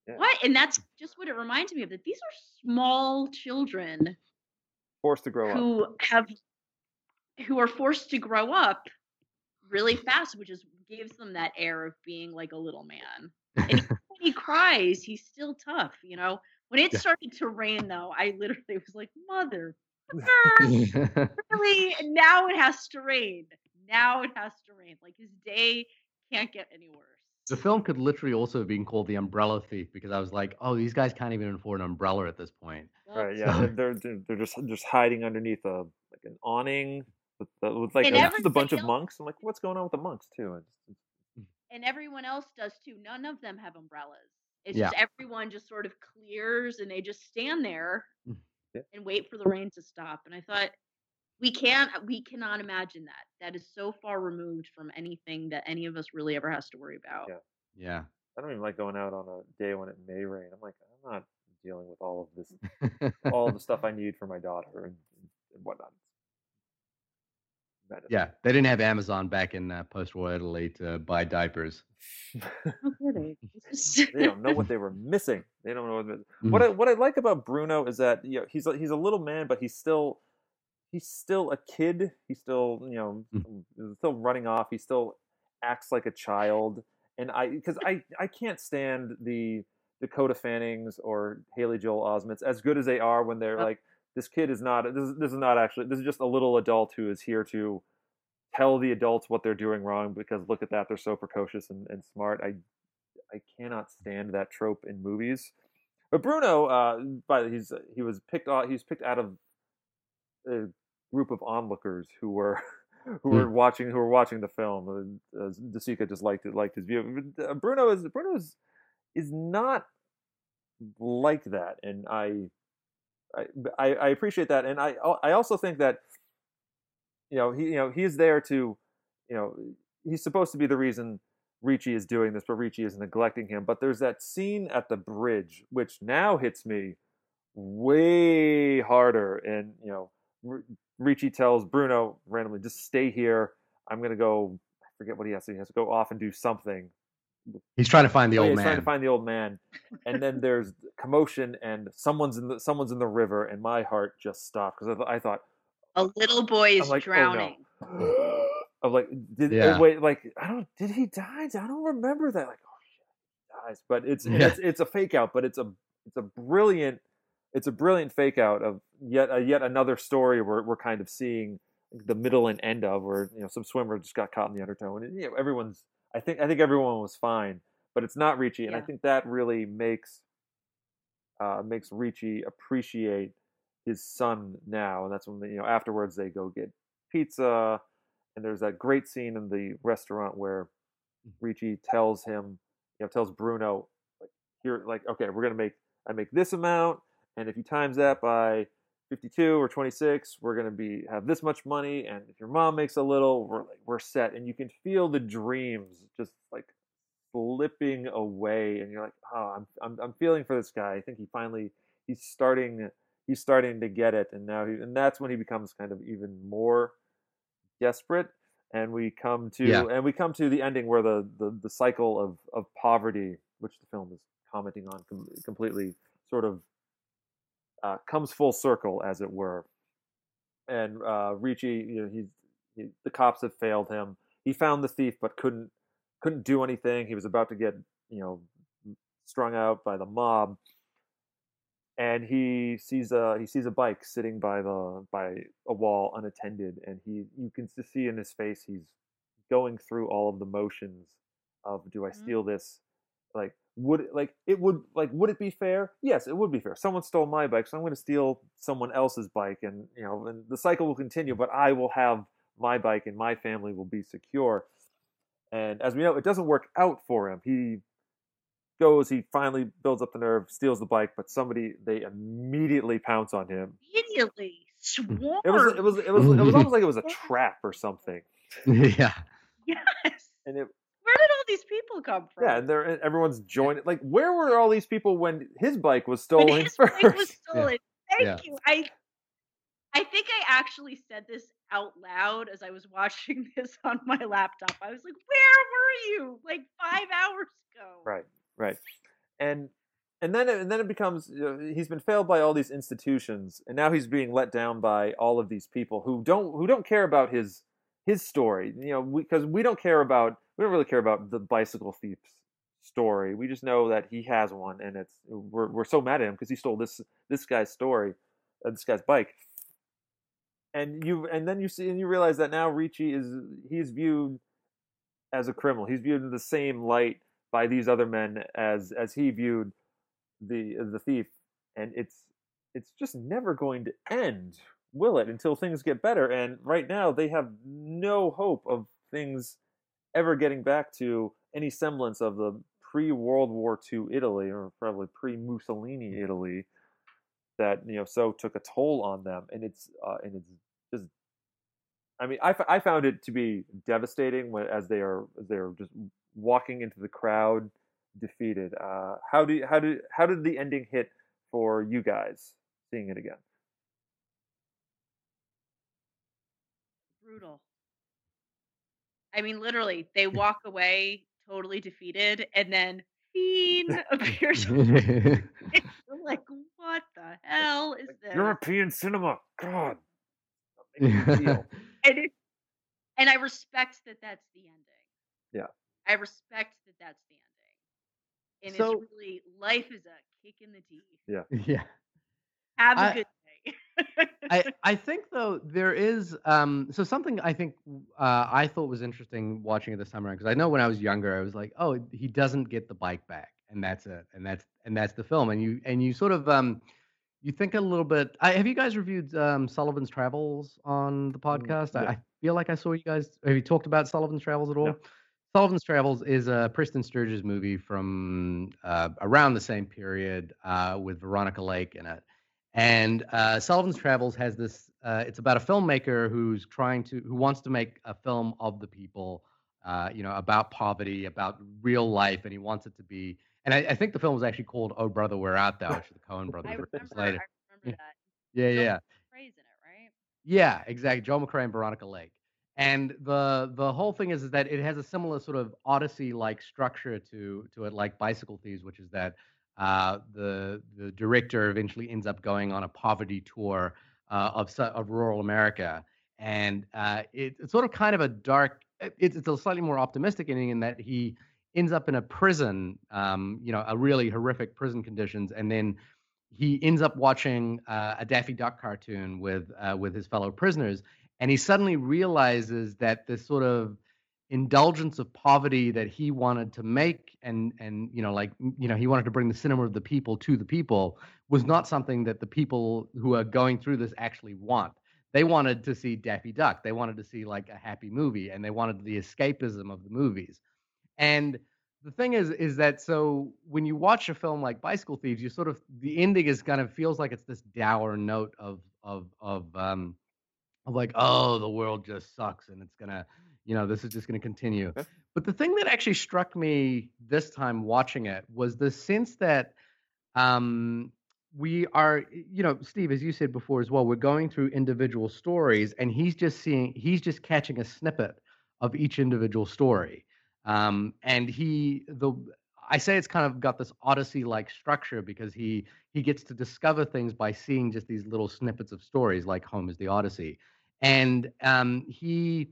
Yeah. what and that's just what it reminds me of that these are small children forced to grow up. who have who are forced to grow up really fast which is gives them that air of being like a little man and he cries he's still tough you know when it Yeah. started to rain though i literally was like mother really now it has to rain now it has to rain like his day can't get any worse the film could literally also have been called The Umbrella Thief because I was like, oh, these guys can't even afford an umbrella at this point. Right, yeah, So- they're, they're they're just just hiding underneath a like an awning with, the, with like a, just a bunch of monks. I'm like, what's going on with the monks too? It's, it's- and everyone else does too none of them have umbrellas it's Yeah. just everyone just sort of clears and they just stand there Mm. Yeah. and wait for the rain to stop and i thought we can't we cannot imagine that that is so far removed from anything that any of us really ever has to worry about Yeah. Yeah. I don't even like going out on a day when it may rain. I'm like, I'm not dealing with all of this, all the stuff I need for my daughter and, and whatnot. That is- yeah. They didn't have Amazon back in uh, post war Italy to buy diapers. No kidding. It's just- they don't know what they were missing. They don't know what. the- Mm. What I, what I like about Bruno is that you know he's a, he's a little man, but he's still he's still a kid. He's still you know Mm. still running off. He still acts like a child, and I because I I can't stand the Dakota Fannings or Haley Joel Osments as good as they are when they're like this kid is not this is, this is not actually this is just a little adult who is here to tell the adults what they're doing wrong because look at that they're so precocious and, and smart. I i cannot stand that trope in movies. But bruno uh by he's he was picked out he was picked out of a group of onlookers who were who were watching who were watching the film. Uh, De Sica just liked it liked his view. Bruno is bruno is is not like that. And i I, I appreciate that, and I I also think that you know he you know he's there to you know he's supposed to be the reason Ricci is doing this, but Ricci is neglecting him. But there's that scene at the bridge which now hits me way harder, and you know Ricci tells Bruno randomly, "Just stay here. I'm gonna go." I forget what he has to. He has to go off and do something. He's trying to find the Oh, yeah, old he's trying to find the old man, and then there's commotion, and someone's in the someone's in the river, and my heart just stopped because I, th- I thought, a little boy is like, drowning. oh no, I'm like, did Yeah. oh, wait, like I don't, did he die? I don't remember that. Like, oh shit, dies, but it's Yeah. it's it's a fake out, but it's a it's a brilliant it's a brilliant fake out of yet uh, yet another story where we're kind of seeing the middle and end of where you know some swimmer just got caught in the undertow and you know everyone's I think I think everyone was fine, but it's not Ricci, and I think that really makes uh, makes Ricci appreciate his son now, and that's when they, you know afterwards they go get pizza, and there's that great scene in the restaurant where Ricci tells him, you know, tells Bruno, like here, like okay, we're gonna make I make this amount, and if you times that by 52 or 26 we're going to be have this much money and if your mom makes a little we're like we're set and you can feel the dreams just like slipping away, and you're like, oh, I'm I'm I'm feeling for this guy. I think he finally he's starting he's starting to get it, and now he and that's when he becomes kind of even more desperate. And we come to Yeah. and we come to the ending where the the, the cycle of of poverty, which the film is commenting on com- completely, sort of uh, comes full circle, as it were. And uh, Ricci, you know, he's he, the cops have failed him. He found the thief, but couldn't couldn't do anything. He was about to get you know strung out by the mob, and he sees a he sees a bike sitting by the by a wall unattended, and he you can see in his face he's going through all of the motions of do I Mhm. steal this? Like would it- like it would like would it be fair? Yes, it would be fair. Someone stole my bike, so I'm going to steal someone else's bike, and you know, and the cycle will continue. But I will have my bike, and my family will be secure. And as we know, it doesn't work out for him. He goes, he finally builds up the nerve, steals the bike, but somebody they immediately pounce on him. Immediately swarm. It was it was it was it was almost like it was a trap or something. yeah. yes. And it Where did all these people come from? yeah, and they're everyone's joining. Like, where were all these people when his bike was When stolen his first? bike was stolen. Thank Yeah. you. I I think I actually said this out loud as I was watching this on my laptop. I was like, "Where were you? Like five hours ago?" Right, right, and and then it, and then it becomes you know, he's been failed by all these institutions, and now he's being let down by all of these people who don't who don't care about his his story. You know, because we, don't care about we don't really care about the bicycle thief's story. We just know that he has one, and it's we're we're so mad at him because he stole this this guy's story, uh, this guy's bike. And you and then you see and you realize that now Ricci is he's viewed as a criminal. He's viewed in the same light by these other men as as he viewed the the thief, and it's it's just never going to end, will it? Until things get better. And right now, they have no hope of things ever getting back to any semblance of the pre World War II Italy, or probably pre Mussolini Italy, that you know so took a toll on them. And it's uh, and it's just I mean, I, f- I found it to be devastating when, as they are as they are just walking into the crowd, defeated. Uh, how do you- how did how did the ending hit for you guys seeing it again? Brutal. I mean, literally, they hmm. walk away totally defeated, and then Fine appears. You're like, what the hell is this? European cinema, God, make and it, and I respect that that's the ending. Yeah. I respect that that's the ending. And So- it's really life is a kick in the teeth. Yeah. yeah. Have a I- good day. I, I think though there is um so something I think uh, I thought was interesting watching it this time around because I know when I was younger I was like oh he doesn't get the bike back and that's it and that's and that's the film and you and you sort of um you think a little bit I, have you guys reviewed um, Sullivan's Travels on the podcast yeah. I, I feel like I saw you guys have you talked about Sullivan's Travels at all No. Sullivan's Travels is a Preston Sturges movie from uh, around the same period uh, with Veronica Lake in it. And uh, Sullivan's Travels has this. Uh, it's about a filmmaker who's trying to, who wants to make a film of the people, uh, you know, about poverty, about real life, and he wants it to be. And I, I think the film was actually called "Oh Brother, Where Art Thou," which the Coen brothers I remember, later. I remember that. Yeah, Joel yeah. In it, right? Yeah, exactly. Joel McCrea and Veronica Lake. And the the whole thing is, is that it has a similar sort of Odyssey like structure to to it, like Bicycle Thieves, which is that uh, the the director eventually ends up going on a poverty tour uh, of of rural America, and uh, it, it's sort of kind of a dark. it- It's a slightly more optimistic ending in that he ends up in a prison, um, you know, a really horrific prison conditions, and then he ends up watching uh, a Daffy Duck cartoon with uh, with his fellow prisoners, and he suddenly realizes that this sort of indulgence of poverty that he wanted to make and and you know like you know he wanted to bring the cinema of the people to the people was not something that the people who are going through this actually want. They wanted to see daffy duck. They wanted to see like a happy movie and they wanted the escapism of the movies. And the thing is is that so when you watch a film like bicycle thieves you sort of the ending is kind of feels like it's this dour note of of of um of like oh the world just sucks and it's gonna You know, this is just going to continue. Okay. But the thing that actually struck me this time watching it was the sense that um, we are, you know, Steve, as you said before as well, we're going through individual stories, and he's just seeing, he's just catching a snippet of each individual story. Um, and he, the, I say it's kind of got this Odyssey-like structure because he he gets to discover things by seeing just these little snippets of stories, like Homer's The Odyssey, and um, he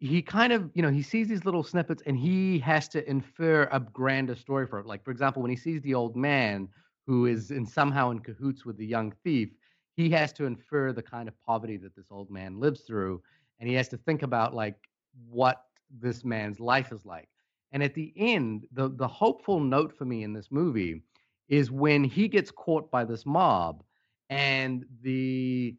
he kind of you know he sees these little snippets and he has to infer a grander story for it. Like for example, when he sees the old man who is in somehow in cahoots with the young thief, he has to infer the kind of poverty that this old man lives through, and he has to think about like what this man's life is like. And at the end, the the hopeful note for me in this movie is when he gets caught by this mob, and the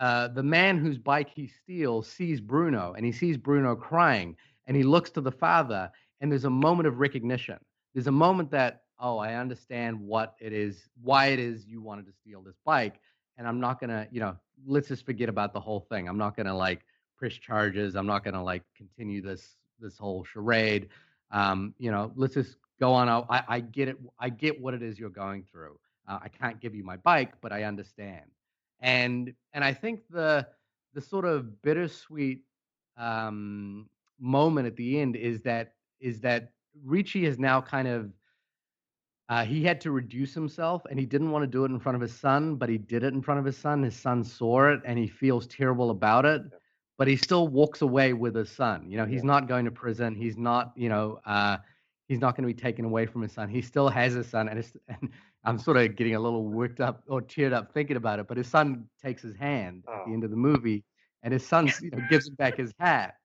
uh, the man whose bike he steals sees Bruno, and he sees Bruno crying, and he looks to the father, and there's a moment of recognition. There's a moment that oh, I understand what it is, why it is you wanted to steal this bike, and I'm not gonna, you know, let's just forget about the whole thing. I'm not gonna like press charges. I'm not gonna like continue this this whole charade. Um, you know, let's just go on. I, I get it. I get what it is you're going through. Uh, I can't give you my bike, but I understand. And and I think the the sort of bittersweet um, moment at the end is that is that Ricci has now kind of uh, he had to reduce himself, and he didn't want to do it in front of his son, but he did it in front of his son. His son saw it, and he feels terrible about it. But he still walks away with his son. You know, he's Yeah. not going to prison. He's not, you know, uh, he's not going to be taken away from his son. He still has his son, and, it's, and I'm sort of getting a little worked up or teared up thinking about it. But his son takes his hand at the Oh. end of the movie, and his son you know, gives him back his hat,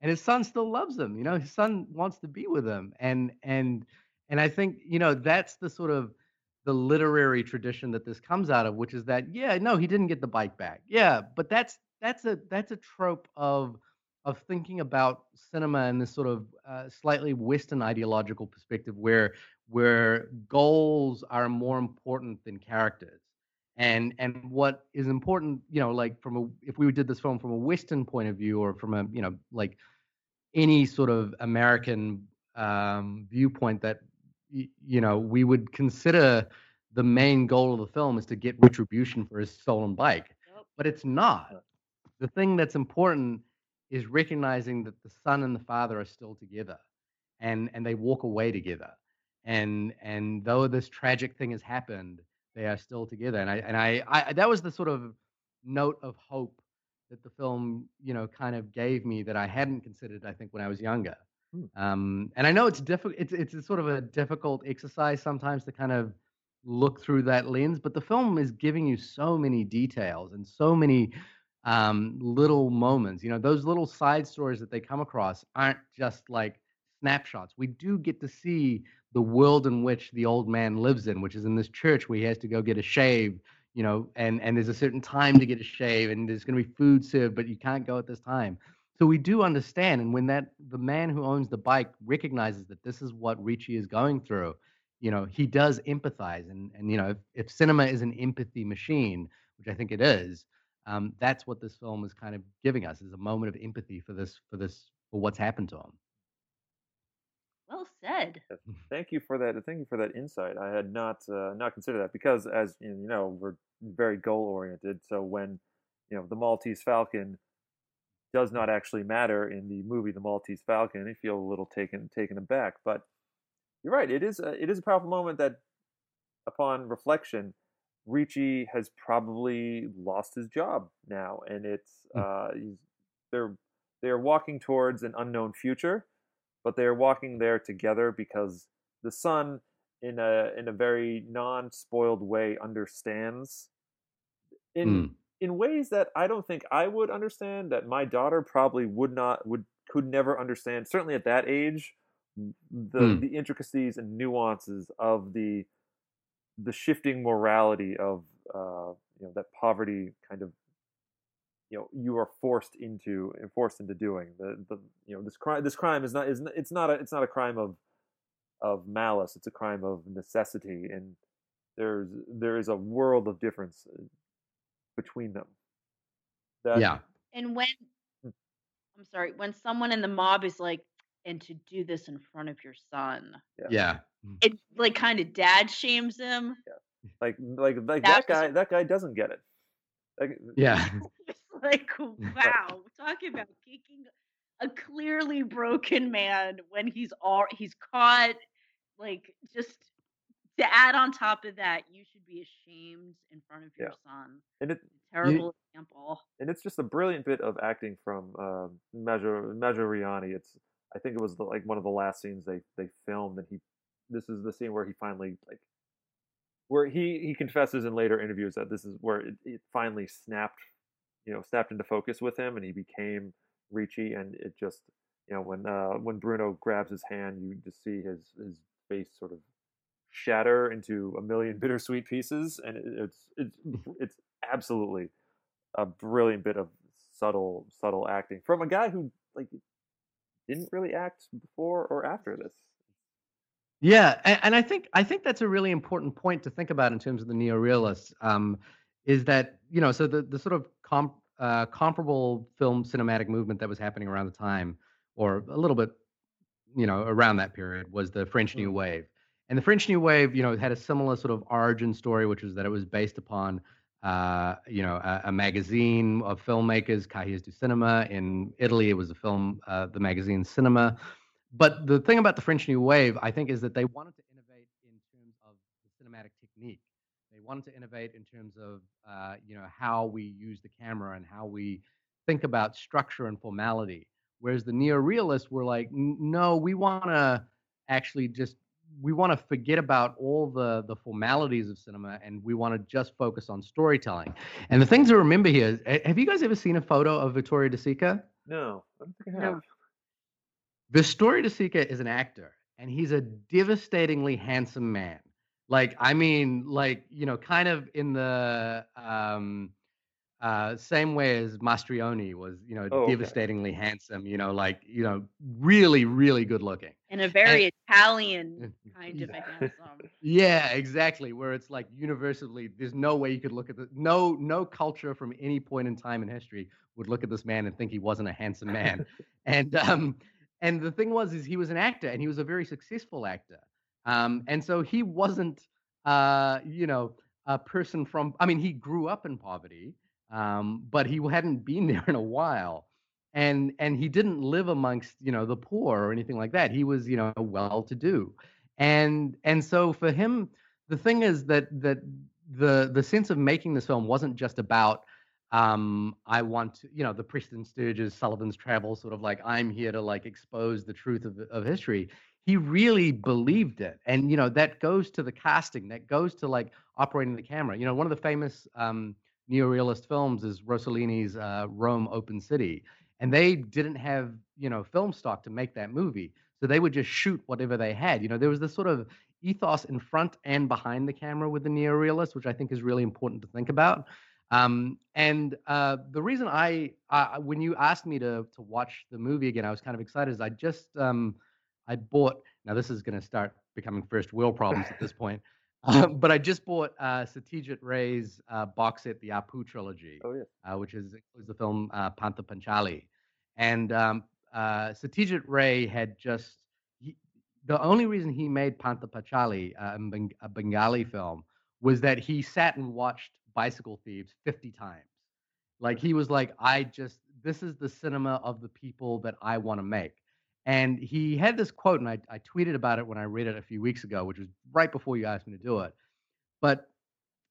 and his son still loves him. You know, his son wants to be with him, and and and I think you know that's the sort of the literary tradition that this comes out of, which is that yeah, no, he didn't get the bike back. Yeah, but that's that's a that's a trope of of thinking about cinema in this sort of uh, slightly Western ideological perspective, where where goals are more important than characters. And and what is important, you know, like from a if we did this film from a Western point of view, or from a you know like any sort of American um, viewpoint that y- you know we would consider the main goal of the film is to get retribution for his stolen bike, Yep. but it's not. The thing that's important is recognizing that the son and the father are still together, and and they walk away together, and and though this tragic thing has happened, they are still together. And I and I, I that was the sort of note of hope that the film, you know, kind of gave me that I hadn't considered, I think, when I was younger. Hmm. Um, and I know it's difficult. It's it's a sort of a difficult exercise sometimes to kind of look through that lens, but the film is giving you so many details and so many um, little moments. You know, those little side stories that they come across aren't just like snapshots. We do get to see the world in which the old man lives in, which is in this church where he has to go get a shave you know, and and there's a certain time to get a shave, and there's going to be food served, but you can't go at this time. So we do understand, and when that the man who owns the bike recognizes that this is what Ricci is going through, you know, he does empathize, and and you know, if, if cinema is an empathy machine, which I think it is, um, that's what this film is kind of giving us is a moment of empathy for this for this for what's happened to him. Said. Thank you for that. Thank you for that insight. I had not uh, not considered that because, as you know, we're very goal oriented. So when you know the Maltese Falcon does not actually matter in the movie The Maltese Falcon, I feel a little taken taken aback. But you're right. It is a, it is a powerful moment that, upon reflection, Ricci has probably lost his job now, and it's uh, he's, they're they're walking towards an unknown future but they're walking there together because the son in a in a very non-spoiled way understands in Mm. in ways that I don't think I would understand that my daughter probably would not would could never understand certainly at that age the Mm. the intricacies and nuances of the the shifting morality of uh, you know that poverty kind of you know you are forced into forced into doing the the you know this crime this crime is not is n- it's not a it's not a crime of of malice it's a crime of necessity and there's there is a world of difference uh, between them that Yeah. And when Hmm. I'm sorry, when someone in the mob is like, and to do this in front of your son, Yeah. it like kind of dad shames him. Like like like That that was- guy that guy doesn't get it. Like, Yeah. Like, wow, talking about kicking a clearly broken man when he's all he's caught. Like, just to add on top of that, you should be ashamed in front of your Yeah. son. and it Terrible example. and it's just a brilliant bit of acting from uh, Major Maggiorani. It's I think it was the, like one of the last scenes they they filmed, and he this is the scene where he finally like where he he confesses in later interviews that this is where it, it finally snapped, you know, snapped into focus with him, and he became Ricci, and it just you know when uh, when Bruno grabs his hand, you just see his his face sort of shatter into a million bittersweet pieces, and it's it's it's absolutely a brilliant bit of subtle subtle acting from a guy who like didn't really act before or after this. Yeah, and, and I think I think that's a really important point to think about in terms of the neorealists. Um, is that you know so the the sort of comp, uh, comparable film cinematic movement that was happening around the time, or a little bit, you know, around that period was the French New Mm. Wave, and the French New Wave, you know, had a similar sort of origin story, which was that it was based upon. Uh, you know, a, a magazine of filmmakers, Cahiers du Cinema. In Italy, it was a film, uh, the magazine Cinema, but the thing about the French New Wave, I think, is that they wanted to innovate in terms of the cinematic technique. They wanted to innovate in terms of, uh, you know, how we use the camera and how we think about structure and formality. Whereas the neorealists were like, no, we want to actually just we want to forget about all the the formalities of cinema and we want to just focus on storytelling. And the things to remember here is, ha- have you guys ever seen a photo of Vittorio De Sica? No, I don't think I No. have. Vittorio De Sica is an actor, and he's a devastatingly handsome man. Like, I mean, like you know, kind of in the um, uh, same way as Mastroianni was, you know, Oh, okay. devastatingly handsome. You know, like you know, really, really good looking. And a very Italian kind of a handsome. Yeah, exactly. Where it's like universally, there's no way you could look at the no no culture from any point in time in history would look at this man and think he wasn't a handsome man. and um and the thing was is he was an actor and he was a very successful actor. Um and so he wasn't uh you know a person from I mean he grew up in poverty, um but he hadn't been there in a while. And and he didn't live amongst, you know, the poor or anything like that. He was, you know, well to do and and so for him the thing is that that the the sense of making this film wasn't just about um i want to you know the preston sturges sullivan's travel sort of like i'm here to like expose the truth of, of history he really believed it and you know that goes to the casting that goes to like operating the camera you know one of the famous um neorealist films is rossellini's uh, rome open city and they didn't have you know film stock to make that movie so they would just shoot whatever they had. You know, there was this sort of ethos in front and behind the camera with the neorealists, which I think is really important to think about. Um, and uh, the reason I, I, when you asked me to to watch the movie again, I was kind of excited. Is I just um, I bought. Now this is going to start becoming first world problems at this point. Uh, but I just bought uh, Satyajit Ray's uh, box set, the Apu trilogy Oh yeah. uh, which is includes the film uh, Pather Panchali, and um, uh, Satyajit Ray had just he, the only reason he made Pather Panchali, uh, a Bengali film, was that he sat and watched Bicycle Thieves fifty times. Like he was like, I just this is the cinema of the people that I want to make. And he had this quote, and I, I tweeted about it when I read it a few weeks ago, which was right before you asked me to do it. But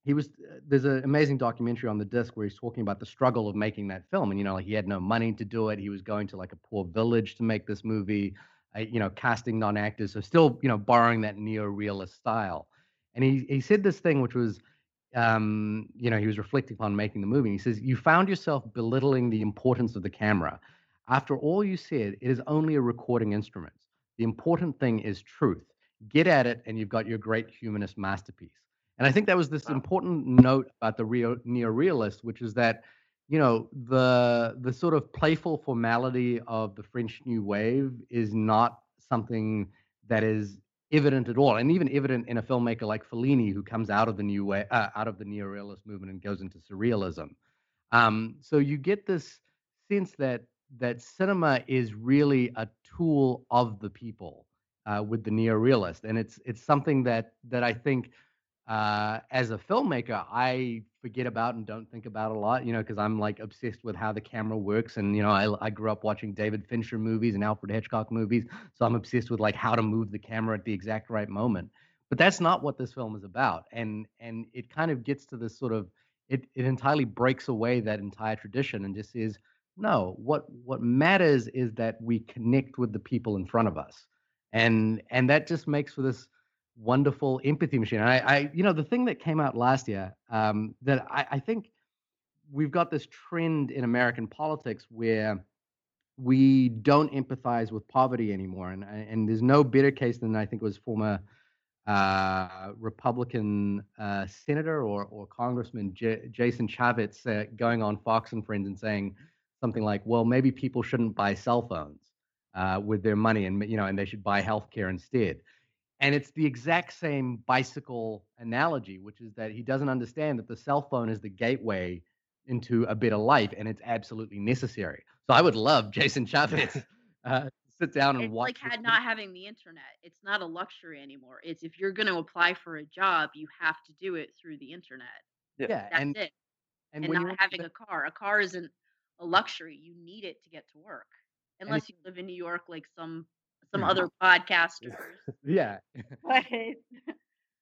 he was there's an amazing documentary on the disc where he's talking about the struggle of making that film and you know like he had no money to do it. He was going to like a poor village to make this movie uh, you know casting non-actors so still you know borrowing that neo-realist style. And he he said this thing which was um you know he was reflecting upon making the movie he says you found yourself belittling the importance of the camera after all you said it is only a recording instrument the important thing is truth get at it and you've got your great humanist masterpiece and I think that was this Wow. important note about the real neorealist, which is that, you know, the the sort of playful formality of the French New Wave is not something that is evident at all, and even evident in a filmmaker like Fellini, who comes out of the new way, uh, out of the neorealist movement and goes into surrealism. Um, so you get this sense that that cinema is really a tool of the people uh, with the neorealist, and it's it's something that that I think uh, as a filmmaker I forget about and don't think about a lot, you know, because I'm like obsessed with how the camera works, and you know, I I grew up watching David Fincher movies and Alfred Hitchcock movies, so I'm obsessed with like how to move the camera at the exact right moment. But that's not what this film is about, and and it kind of gets to this sort of it it entirely breaks away that entire tradition and just says no what what matters is that we connect with the people in front of us and and that just makes for this wonderful empathy machine. I, I you know the thing that came out last year um, that I, I think we've got this trend in american politics where we don't empathize with poverty anymore and and there's no better case than i think it was former uh, Republican uh, senator or, or Congressman J- Jason Chaffetz uh, going on Fox and Friends and saying something like, "Well, maybe people shouldn't buy cell phones uh, with their money, and you know, and they should buy healthcare instead." And it's the exact same bicycle analogy, which is that he doesn't understand that the cell phone is the gateway into a better life, and it's absolutely necessary. So I would love Jason Chaffetz uh, sit down and it's watch. like had not having the internet. It's not a luxury anymore. It's if you're going to apply for a job, you have to do it through the internet. yeah, That's and it. and, And, when not you having a car. A car isn't a luxury. You need it to get to work. And Unless you live in New York, like some some Yeah. other podcasters. yeah, but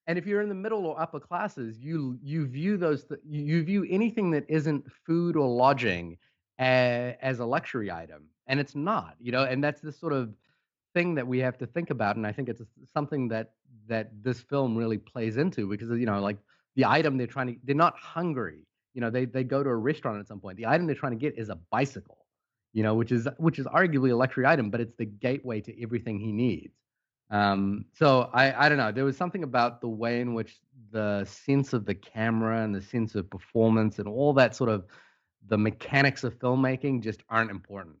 and if you're in the middle or upper classes, you you view those th- you you view anything that isn't food or lodging as, as a luxury item, and it's not, you know. And that's the sort of thing that we have to think about, and I think it's something that that this film really plays into because you know, like the item they're trying to they're not hungry, you know. They they go to a restaurant at some point. The item they're trying to get is a bicycle, you know, which is which is arguably a luxury item, but it's the gateway to everything he needs. Um, so I, I don't know. There was something about the way in which the sense of the camera and the sense of performance and all that sort of the mechanics of filmmaking just aren't important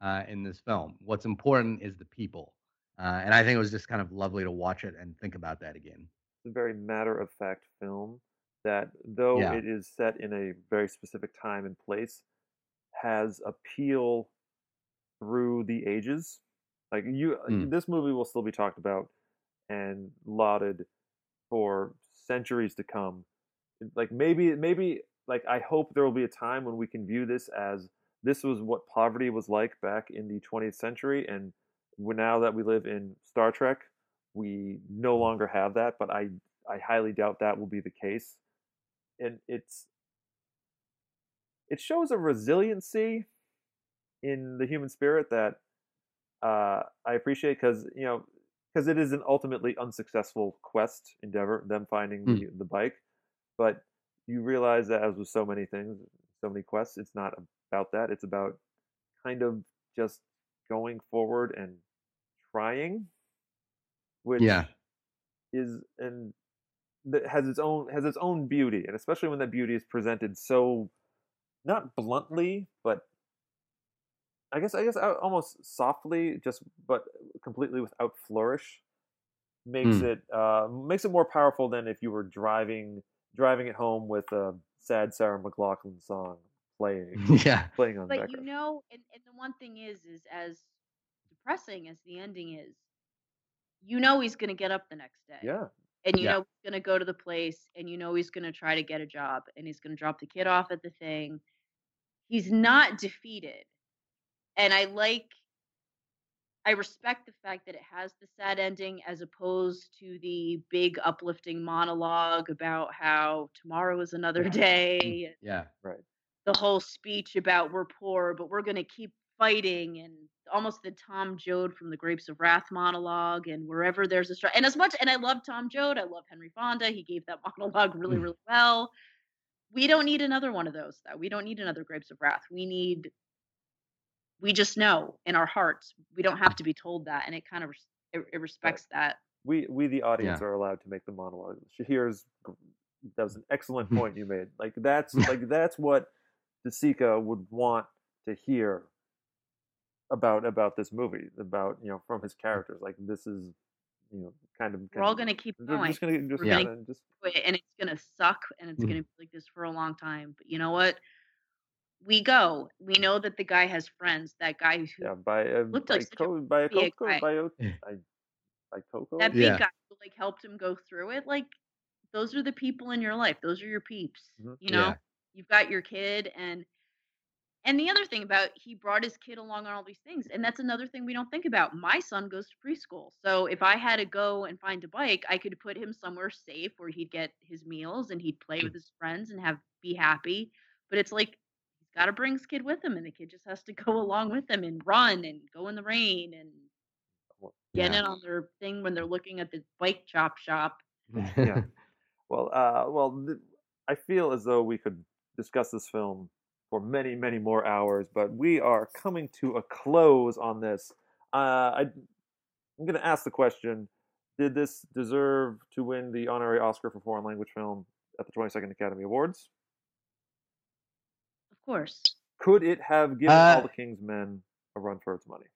uh, in this film. What's important is the people, uh, and I think it was just kind of lovely to watch it and think about that again. It's a very matter of fact film that, though Yeah. it is set in a very specific time and place, has appeal through the ages. Like you, Mm. this movie will still be talked about and lauded for centuries to come. Like maybe, maybe, like I hope there will be a time when we can view this as this was what poverty was like back in the 20th century, and now that we live in Star Trek, we no longer have that. But I, I highly doubt that will be the case. And it's, it shows a resiliency in the human spirit that uh, I appreciate because you know because it is an ultimately unsuccessful quest endeavor, them finding Mm. the, the bike. But you realize that as with so many things, so many quests, it's not about that. It's about kind of just going forward and trying, which Yeah. is and that has its own has its own beauty, and especially when that beauty is presented so not bluntly, but I guess I guess uh, almost softly, just but completely without flourish, makes Mm. it uh, makes it more powerful than if you were driving driving it home with a sad Sarah McLachlan song playing yeah, playing on but you background. know, and, and the one thing is, is as depressing as the ending is, you know he's gonna get up the next day. yeah, And you Yeah. know he's gonna go to the place and you know he's gonna try to get a job and he's gonna drop the kid off at the thing. He's not defeated. And I like I respect the fact that it has the sad ending as opposed to the big uplifting monologue about how tomorrow is another day. yeah, right. The whole speech about we're poor, but we're gonna keep fighting and almost the Tom Joad from the Grapes of Wrath monologue and wherever there's a struggle. And as much and I love Tom Joad, I love Henry Fonda. He gave that monologue really, Mm. really well. We don't need another one of those though. We don't need another Grapes of Wrath. We need we just know in our hearts. We don't have to be told that and it kind of it, it respects that. we we the audience Yeah. are allowed to make the monologue. Shahir's that was an excellent point you made. Like that's like that's what De Sica would want to hear about about this movie, about you know from his characters. Like this is you know kind of We're all gonna keep going. just gonna just, We're gonna just and it's gonna suck and it's Mhm. gonna be like this for a long time. But you know what? we go. We know that the guy has friends. That guy who Yeah, by uh, Looked by, like such a Baiocco, guy. by, O- by, by Coco. that big Yeah. guy who like helped him go through it. Like those are the people in your life. Those are your peeps. Mhm. You know, Yeah. you've got your kid and and the other thing about he brought his kid along on all these things and that's another thing we don't think about my son goes to preschool so if i had to go and find a bike i could put him somewhere safe where he'd get his meals and he'd play with his friends and have be happy but it's like he's got to bring his kid with him and the kid just has to go along with him and run and go in the rain and get Yeah. in on their thing when they're looking at the bike chop shop Yeah. Well, uh, well, th- I feel as though we could discuss this film for many, many more hours, but we are coming to a close on this. Uh, I, I'm going to ask the question: Did this deserve to win the honorary Oscar for foreign language film at the 22nd Academy Awards? of course Could it have given Uh, All the King's Men a run for its money?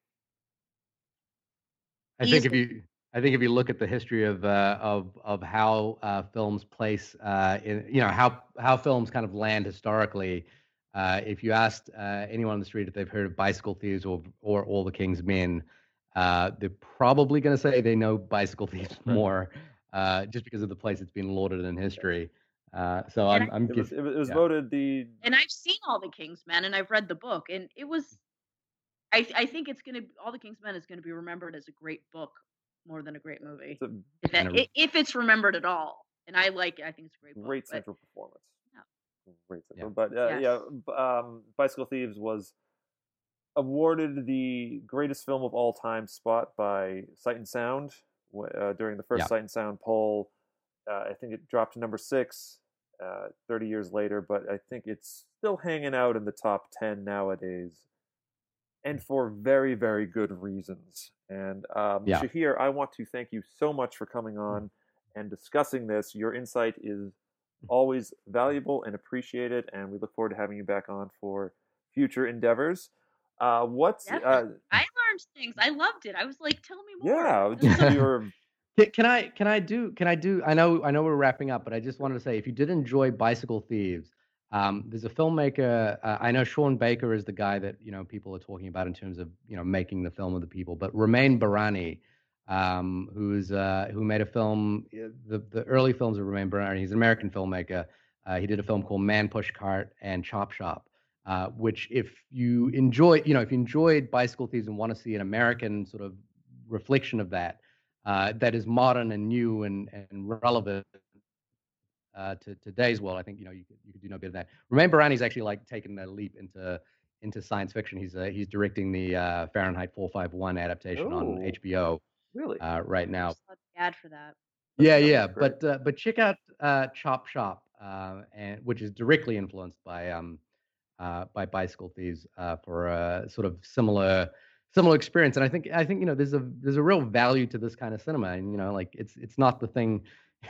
I think if you I think if you look at the history of uh, of of how uh, films place uh, in you know how how films kind of land historically, uh, if you asked uh, anyone on the street if they've heard of Bicycle Thieves or or All the King's Men, uh, they're probably going to say they know Bicycle Thieves more, uh, just because of the place it's been lauded in history. Uh, so And I'm I- I'm It was, it was, it was yeah. voted the and I've seen all the King's Men and I've read the book and it was I I think it's gonna all the King's Men is gonna be remembered as a great book more than a great movie. it's a If, that, a- i- if it's remembered at all. And I like it, I think it's a great book. great but central performance. Yeah. Great Yeah. but uh, Yes. yeah, um, Bicycle Thieves was awarded the greatest film of all time spot by Sight and Sound uh, during the first Yeah. Sight and Sound poll. Uh, I think it dropped to number six uh, 30 years later, but I think it's still hanging out in the top 10 nowadays, and for very, very good reasons. And um, Yeah. Shahir, I want to thank you so much for coming on and discussing this. Your insight is always valuable and appreciated, and we look forward to having you back on for future endeavors. Uh, what's uh, I learned things. I loved it. I was like, tell me more. yeah? This is Can, can I can I do can I do I know I know we're wrapping up, but I just wanted to say if you did enjoy Bicycle Thieves, um, there's a filmmaker. Uh, I know Sean Baker is the guy that you know people are talking about in terms of you know making the film of the people, but Ramin Bahrani, um, who's uh, who made a film. uh, The the early films of Ramin Bahrani. He's an American filmmaker. Uh, he did a film called Man Push Cart and Chop Shop. Uh, which, if you enjoy, you know, if you enjoyed Bicycle Thieves and want to see an American sort of reflection of that, uh, that is modern and new and, and relevant uh, to today's world. I think you know you could you could do no better than that. Ramin Bahrani's actually like taken a leap into into science fiction. He's uh, he's directing the uh, Fahrenheit 451 adaptation on Oh. HBO really uh, right now. just saw the ad for that. Yeah, that yeah, great. but uh, but check out uh, Chop Shop, uh, and which is directly influenced by um uh, by Bicycle Thieves uh, for a sort of similar similar experience. And I think I think you know there's a there's a real value to this kind of cinema, and you know like it's it's not the thing.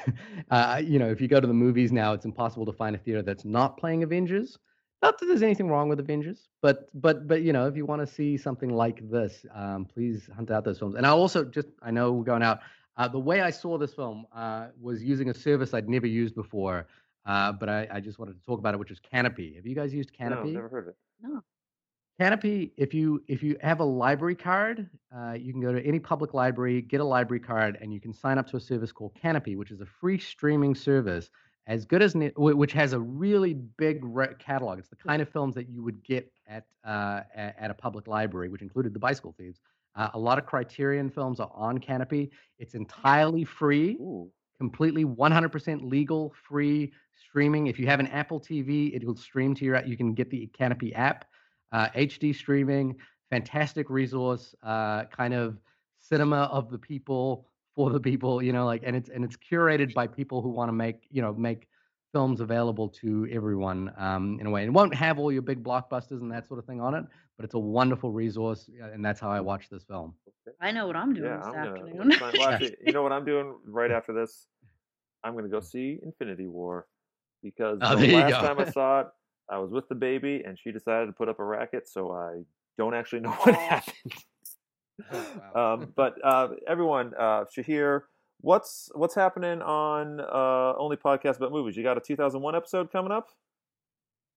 uh, you know, if you go to the movies now, it's impossible to find a theater that's not playing Avengers. Not that there's anything wrong with Avengers, but but but you know, if you want to see something like this, um, please hunt out those films. And I'll also just I know we're going out. Uh, the way I saw this film uh, was using a service I'd never used before, uh, but I, I just wanted to talk about it, which is Kanopy. Have you guys used Kanopy? no, Kanopy? never heard of it. No. Kanopy, if you if you have a library card, uh, you can go to any public library, get a library card, and you can sign up to a service called Kanopy, which is a free streaming service as good as which has a really big catalog. It's the kind of films that you would get at uh, at, a public library, which included The Bicycle Thieves. Uh, a lot of Criterion films are on Kanopy. It's entirely free Ooh, completely 100% legal free streaming if you have an apple tv it will stream to your you can get the kanopy app uh, hd streaming fantastic resource uh, kind of cinema of the people for the people you know like and it's and it's curated by people who want to make you know make films available to everyone um, in a way and it won't have all your big blockbusters and that sort of thing on it but it's a wonderful resource uh, and that's how i watch this film I know what I'm doing yeah, this I'm gonna. afternoon. well, actually, you know what I'm doing right after this? I'm gonna go see Infinity War because Oh, the last time I saw it, I was with the baby and she decided to put up a racket, so I don't actually know what happened. Um, but uh, everyone, uh, Shahir, what's what's happening on uh, Only Podcast About Movies? You got a 2001 episode coming up?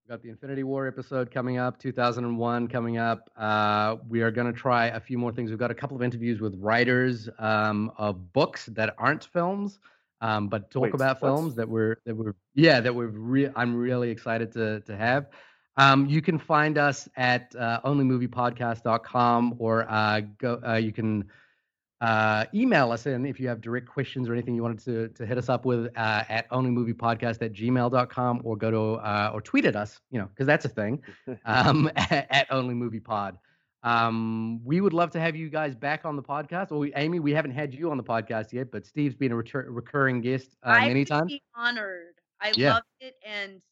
We've got the Infinity War episode coming up, 2001 coming up. Uh, we are going to try a few more things. We've got a couple of interviews with writers um, of books that aren't films, um, but talk Wait, about films that we're that we're yeah that we're re- I'm really excited to to have. Um, you can find us at uh, onlymoviepodcast.com or uh, go. Uh, you can uh, email us in if you have direct questions or anything you wanted to, to hit us up with uh, at onlymoviepodcast at gmail.com or go to uh, or tweet at us, you know, because that's a thing um, at, at onlymoviepod. Um, we would love to have you guys back on the podcast. Or we, Amy, we haven't had you on the podcast yet, but Steve's been a retur- recurring guest uh, I many would times. be honored. I Yeah. loved it, and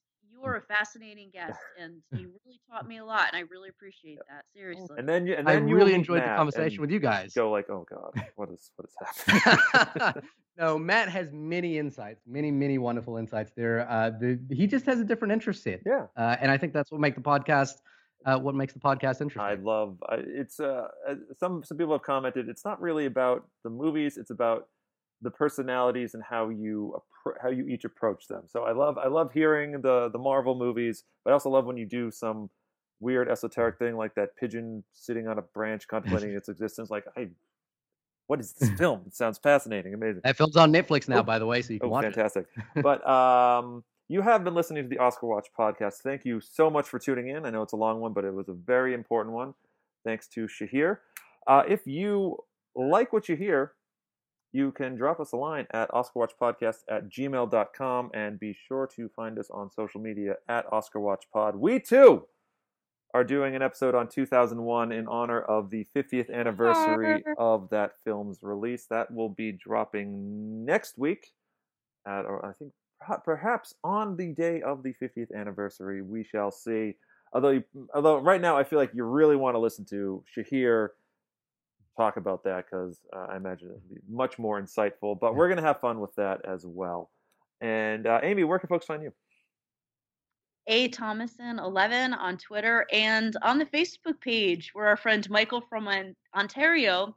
you are a fascinating guest, and you really taught me a lot, and I really appreciate that. Seriously. And then you, and I then you will really meet enjoyed the conversation with you guys. Go like, oh god, what is what is happening? no, Matt has many insights, many, many wonderful insights there. Uh, the, he just has a different interest set, yeah. uh, and I think that's what make the podcast, uh, what makes the podcast interesting. I love I, it's uh uh, some some people have commented it's not really about the movies it's about the personalities and how you how you each approach them. So I love I love hearing the the Marvel movies, but I also love when you do some weird esoteric thing like that pigeon sitting on a branch contemplating its existence like I what is this film? It sounds fascinating, amazing. that film's on Netflix now, Oh. by the way, so you can Oh, watch fantastic. but um, you have been listening to the Oscar Watch podcast. Thank you so much for tuning in. I know it's a long one, but it was a very important one. Thanks to Shahir. Uh, if you like what you hear, you can drop us a line at OscarWatchPodcast at gmail.com and be sure to find us on social media at OscarWatchPod. We too are doing an episode on 2001 in honor of the 50th anniversary of that film's release. That will be dropping next week, at, or I think perhaps on the day of the 50th anniversary. We shall see. Although, you, although right now I feel like you really want to listen to Shahir talk about that because uh, I imagine it'll be much more insightful. But we're going to have fun with that as well. And uh, Amy, where can folks find you? A Thomason 11 on Twitter and on the Facebook page where our friend Michael from Ontario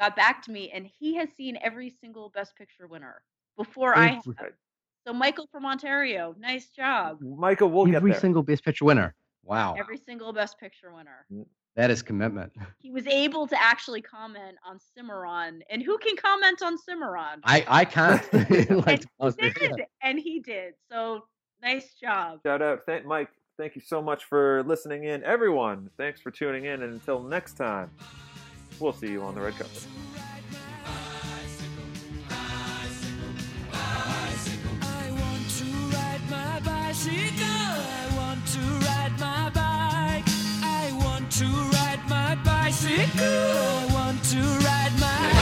got back to me and he has seen every single Best Picture winner before I have. So Michael from Ontario, nice job. Michael, we'll get Every single Best Picture winner. Wow, Every single Best Picture winner. That is commitment. He was able to actually comment on Cimarron, and who can comment on Cimarron? I I can't. and, he did, and he did. So nice job. Shout out, thank Mike. Thank you so much for listening in, everyone. Thanks for tuning in, and until next time, we'll see you on the red carpet. bicycle. I want to ride my to ride my bicycle. I want to ride my